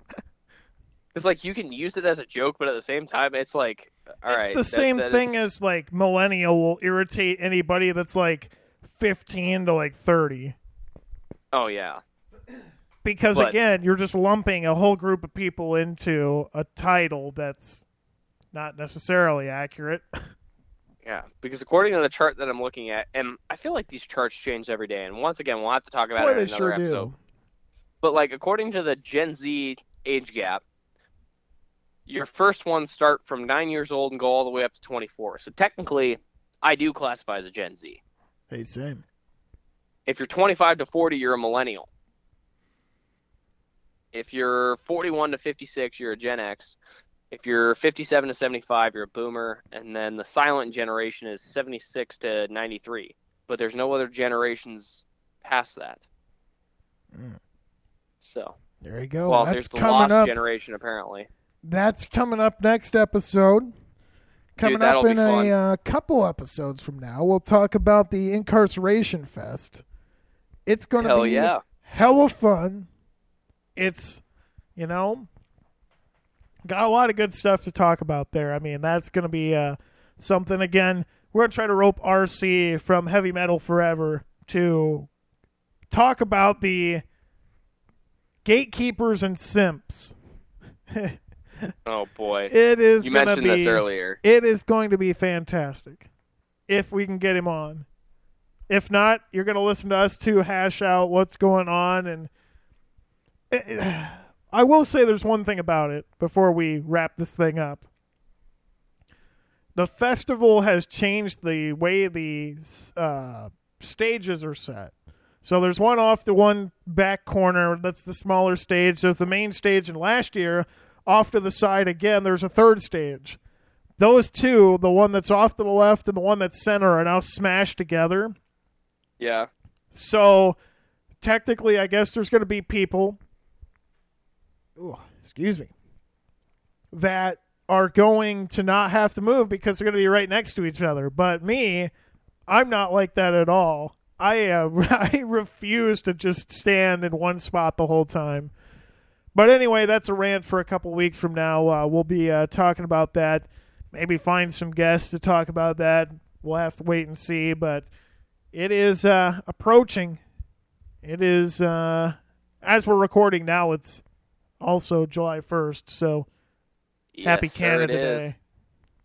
It's like you can use it as a joke, but at the same time, it's like, all it's right, the that- same that thing is- as like millennial will irritate anybody that's like 15 to like 30 Oh yeah, because But- again you're just lumping a whole group of people into a title that's not necessarily accurate yeah. Because according to the chart that I'm looking at, and I feel like these charts change every day, and once again, we'll have to talk about boy it in another sure episode. do But like according to the Gen Z age gap, your first ones start from nine years old and go all the way up to 24. So technically, I do classify as a Gen Z. hey same If you're 25 to 40, you're a millennial. If you're 41 to 56, you're a Gen X. If you're 57 to 75, you're a boomer. And then the silent generation is 76 to 93. But there's no other generations past that. Mm. So, there you go well, that's there's the coming up generation apparently. that's coming up next episode coming that'll up in a uh, couple episodes from now we'll talk about the Inkcarceration fest it's going to be yeah. hella fun. It's, you know, got a lot of good stuff to talk about there. I mean, that's going to be uh, something, again, we're going to try to rope RC from Heavy Metal Forever to talk about the gatekeepers and simps. Oh boy. It is You mentioned be this earlier. it is going to be fantastic if we can get him on. If not, you're going to listen to us two hash out what's going on. And I will say there's one thing about it before we wrap this thing up. The festival has changed the way the uh, stages are set. So there's one off the one back corner. That's the smaller stage. There's the main stage. And last year, off to the side again, there's a third stage. Those two, the one that's off to the left and the one that's center, are now smashed together. Yeah. So technically, I guess there's going to be people. Ooh, excuse me. That are going to not have to move because they're going to be right next to each other. But me, I'm not like that at all. I uh, I refuse to just stand in one spot the whole time. But anyway, that's a rant for a couple weeks from now. Uh, we'll be uh, talking about that. Maybe find some guests to talk about that. We'll have to wait and see. But it is uh, approaching. It is uh, as we're recording now. It's also July first. So happy Yes, sir, Canada it is. Day.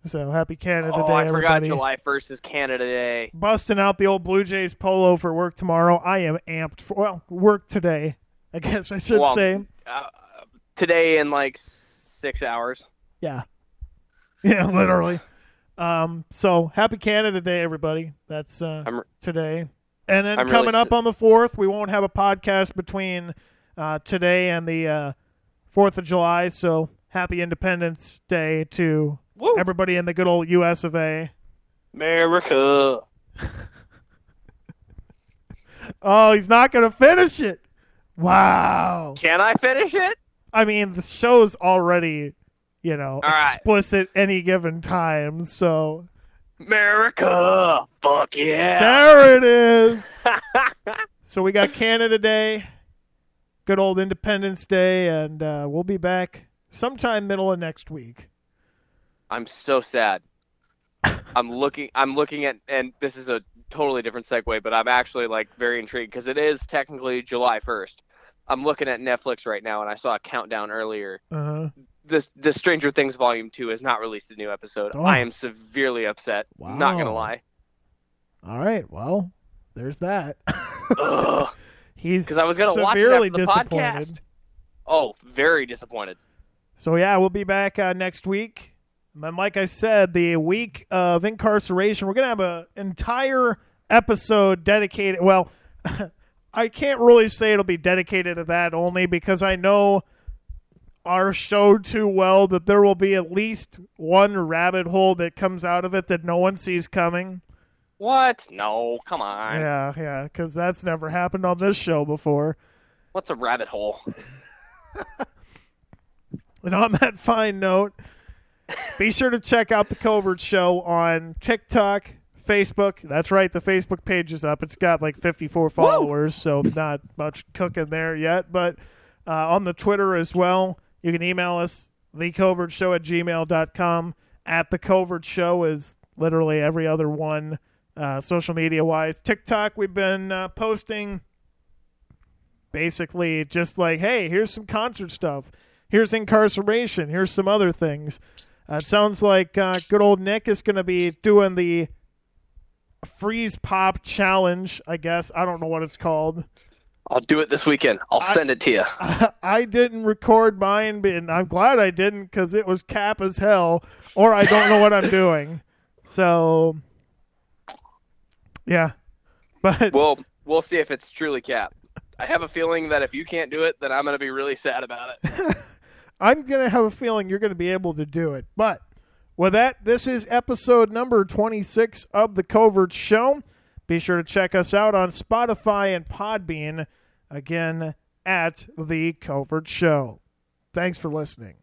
So happy Canada Oh, Day, I forgot everybody. July 1st is Canada Day. Busting out the old Blue Jays polo for work tomorrow. I am amped for well work today. I guess I should Well, say. Uh, today in like six hours. Yeah. Yeah, literally. Um, so happy Canada Day, everybody. That's uh, today. And then I'm coming really up on the 4th, we won't have a podcast between uh, today and the uh, 4th of July. So happy Independence Day to Woo! everybody in the good old US of A. America. Oh, he's not going to finish it. Wow. Can I finish it? I mean, the show's already, you know, All right. explicit any given time. So America. Fuck yeah. there it is. So we got Canada Day, good old Independence Day, and uh, we'll be back sometime middle of next week. I'm so sad. I'm looking. I'm looking at, and this is a totally different segue, but I'm actually like very intrigued because it is technically July 1st. I'm looking at Netflix right now, and I saw a countdown earlier. Uh huh. The the Stranger Things Volume Two has not released a new episode. Oh. I am severely upset. Not gonna lie. All right. Well, there's that. He's Because I was gonna watch it after the disappointed. podcast. Oh, very disappointed. So yeah, we'll be back uh, next week. And like I said, the week of Inkcarceration, we're gonna have an entire episode dedicated. Well, I can't really say it'll be dedicated to that only because I know our show too well that there will be at least one rabbit hole that comes out of it that no one sees coming. What? No, come on. Yeah, yeah, because that's never happened on this show before. What's a rabbit hole? And on that fine note, be sure to check out the Covert Show on TikTok, Facebook. That's right, the Facebook page is up. It's got like 54 followers, so not much cooking there yet. But uh, on the Twitter as well, you can email us, thecovertshow at gmail.com. At the Covert Show is literally every other one, uh, social media wise. TikTok, we've been uh, posting basically just like, hey, here's some concert stuff. Here's Inkcarceration. Here's some other things. Uh, it sounds like uh, good old Nick is going to be doing the freeze pop challenge. I guess I don't know what it's called. I'll do it this weekend. I'll I- send it to you. I, I didn't record mine, and I'm glad I didn't because it was cap as hell, or I don't know what I'm doing. So, yeah, but We'll we'll see if it's truly Cap. I have a feeling that if you can't do it, then I'm gonna be really sad about it. I'm going to have a feeling you're going to be able to do it. But with that, this is episode number 26 of The Covert Show. Be sure to check us out on Spotify and Podbean, again, at The Covert Show. Thanks for listening.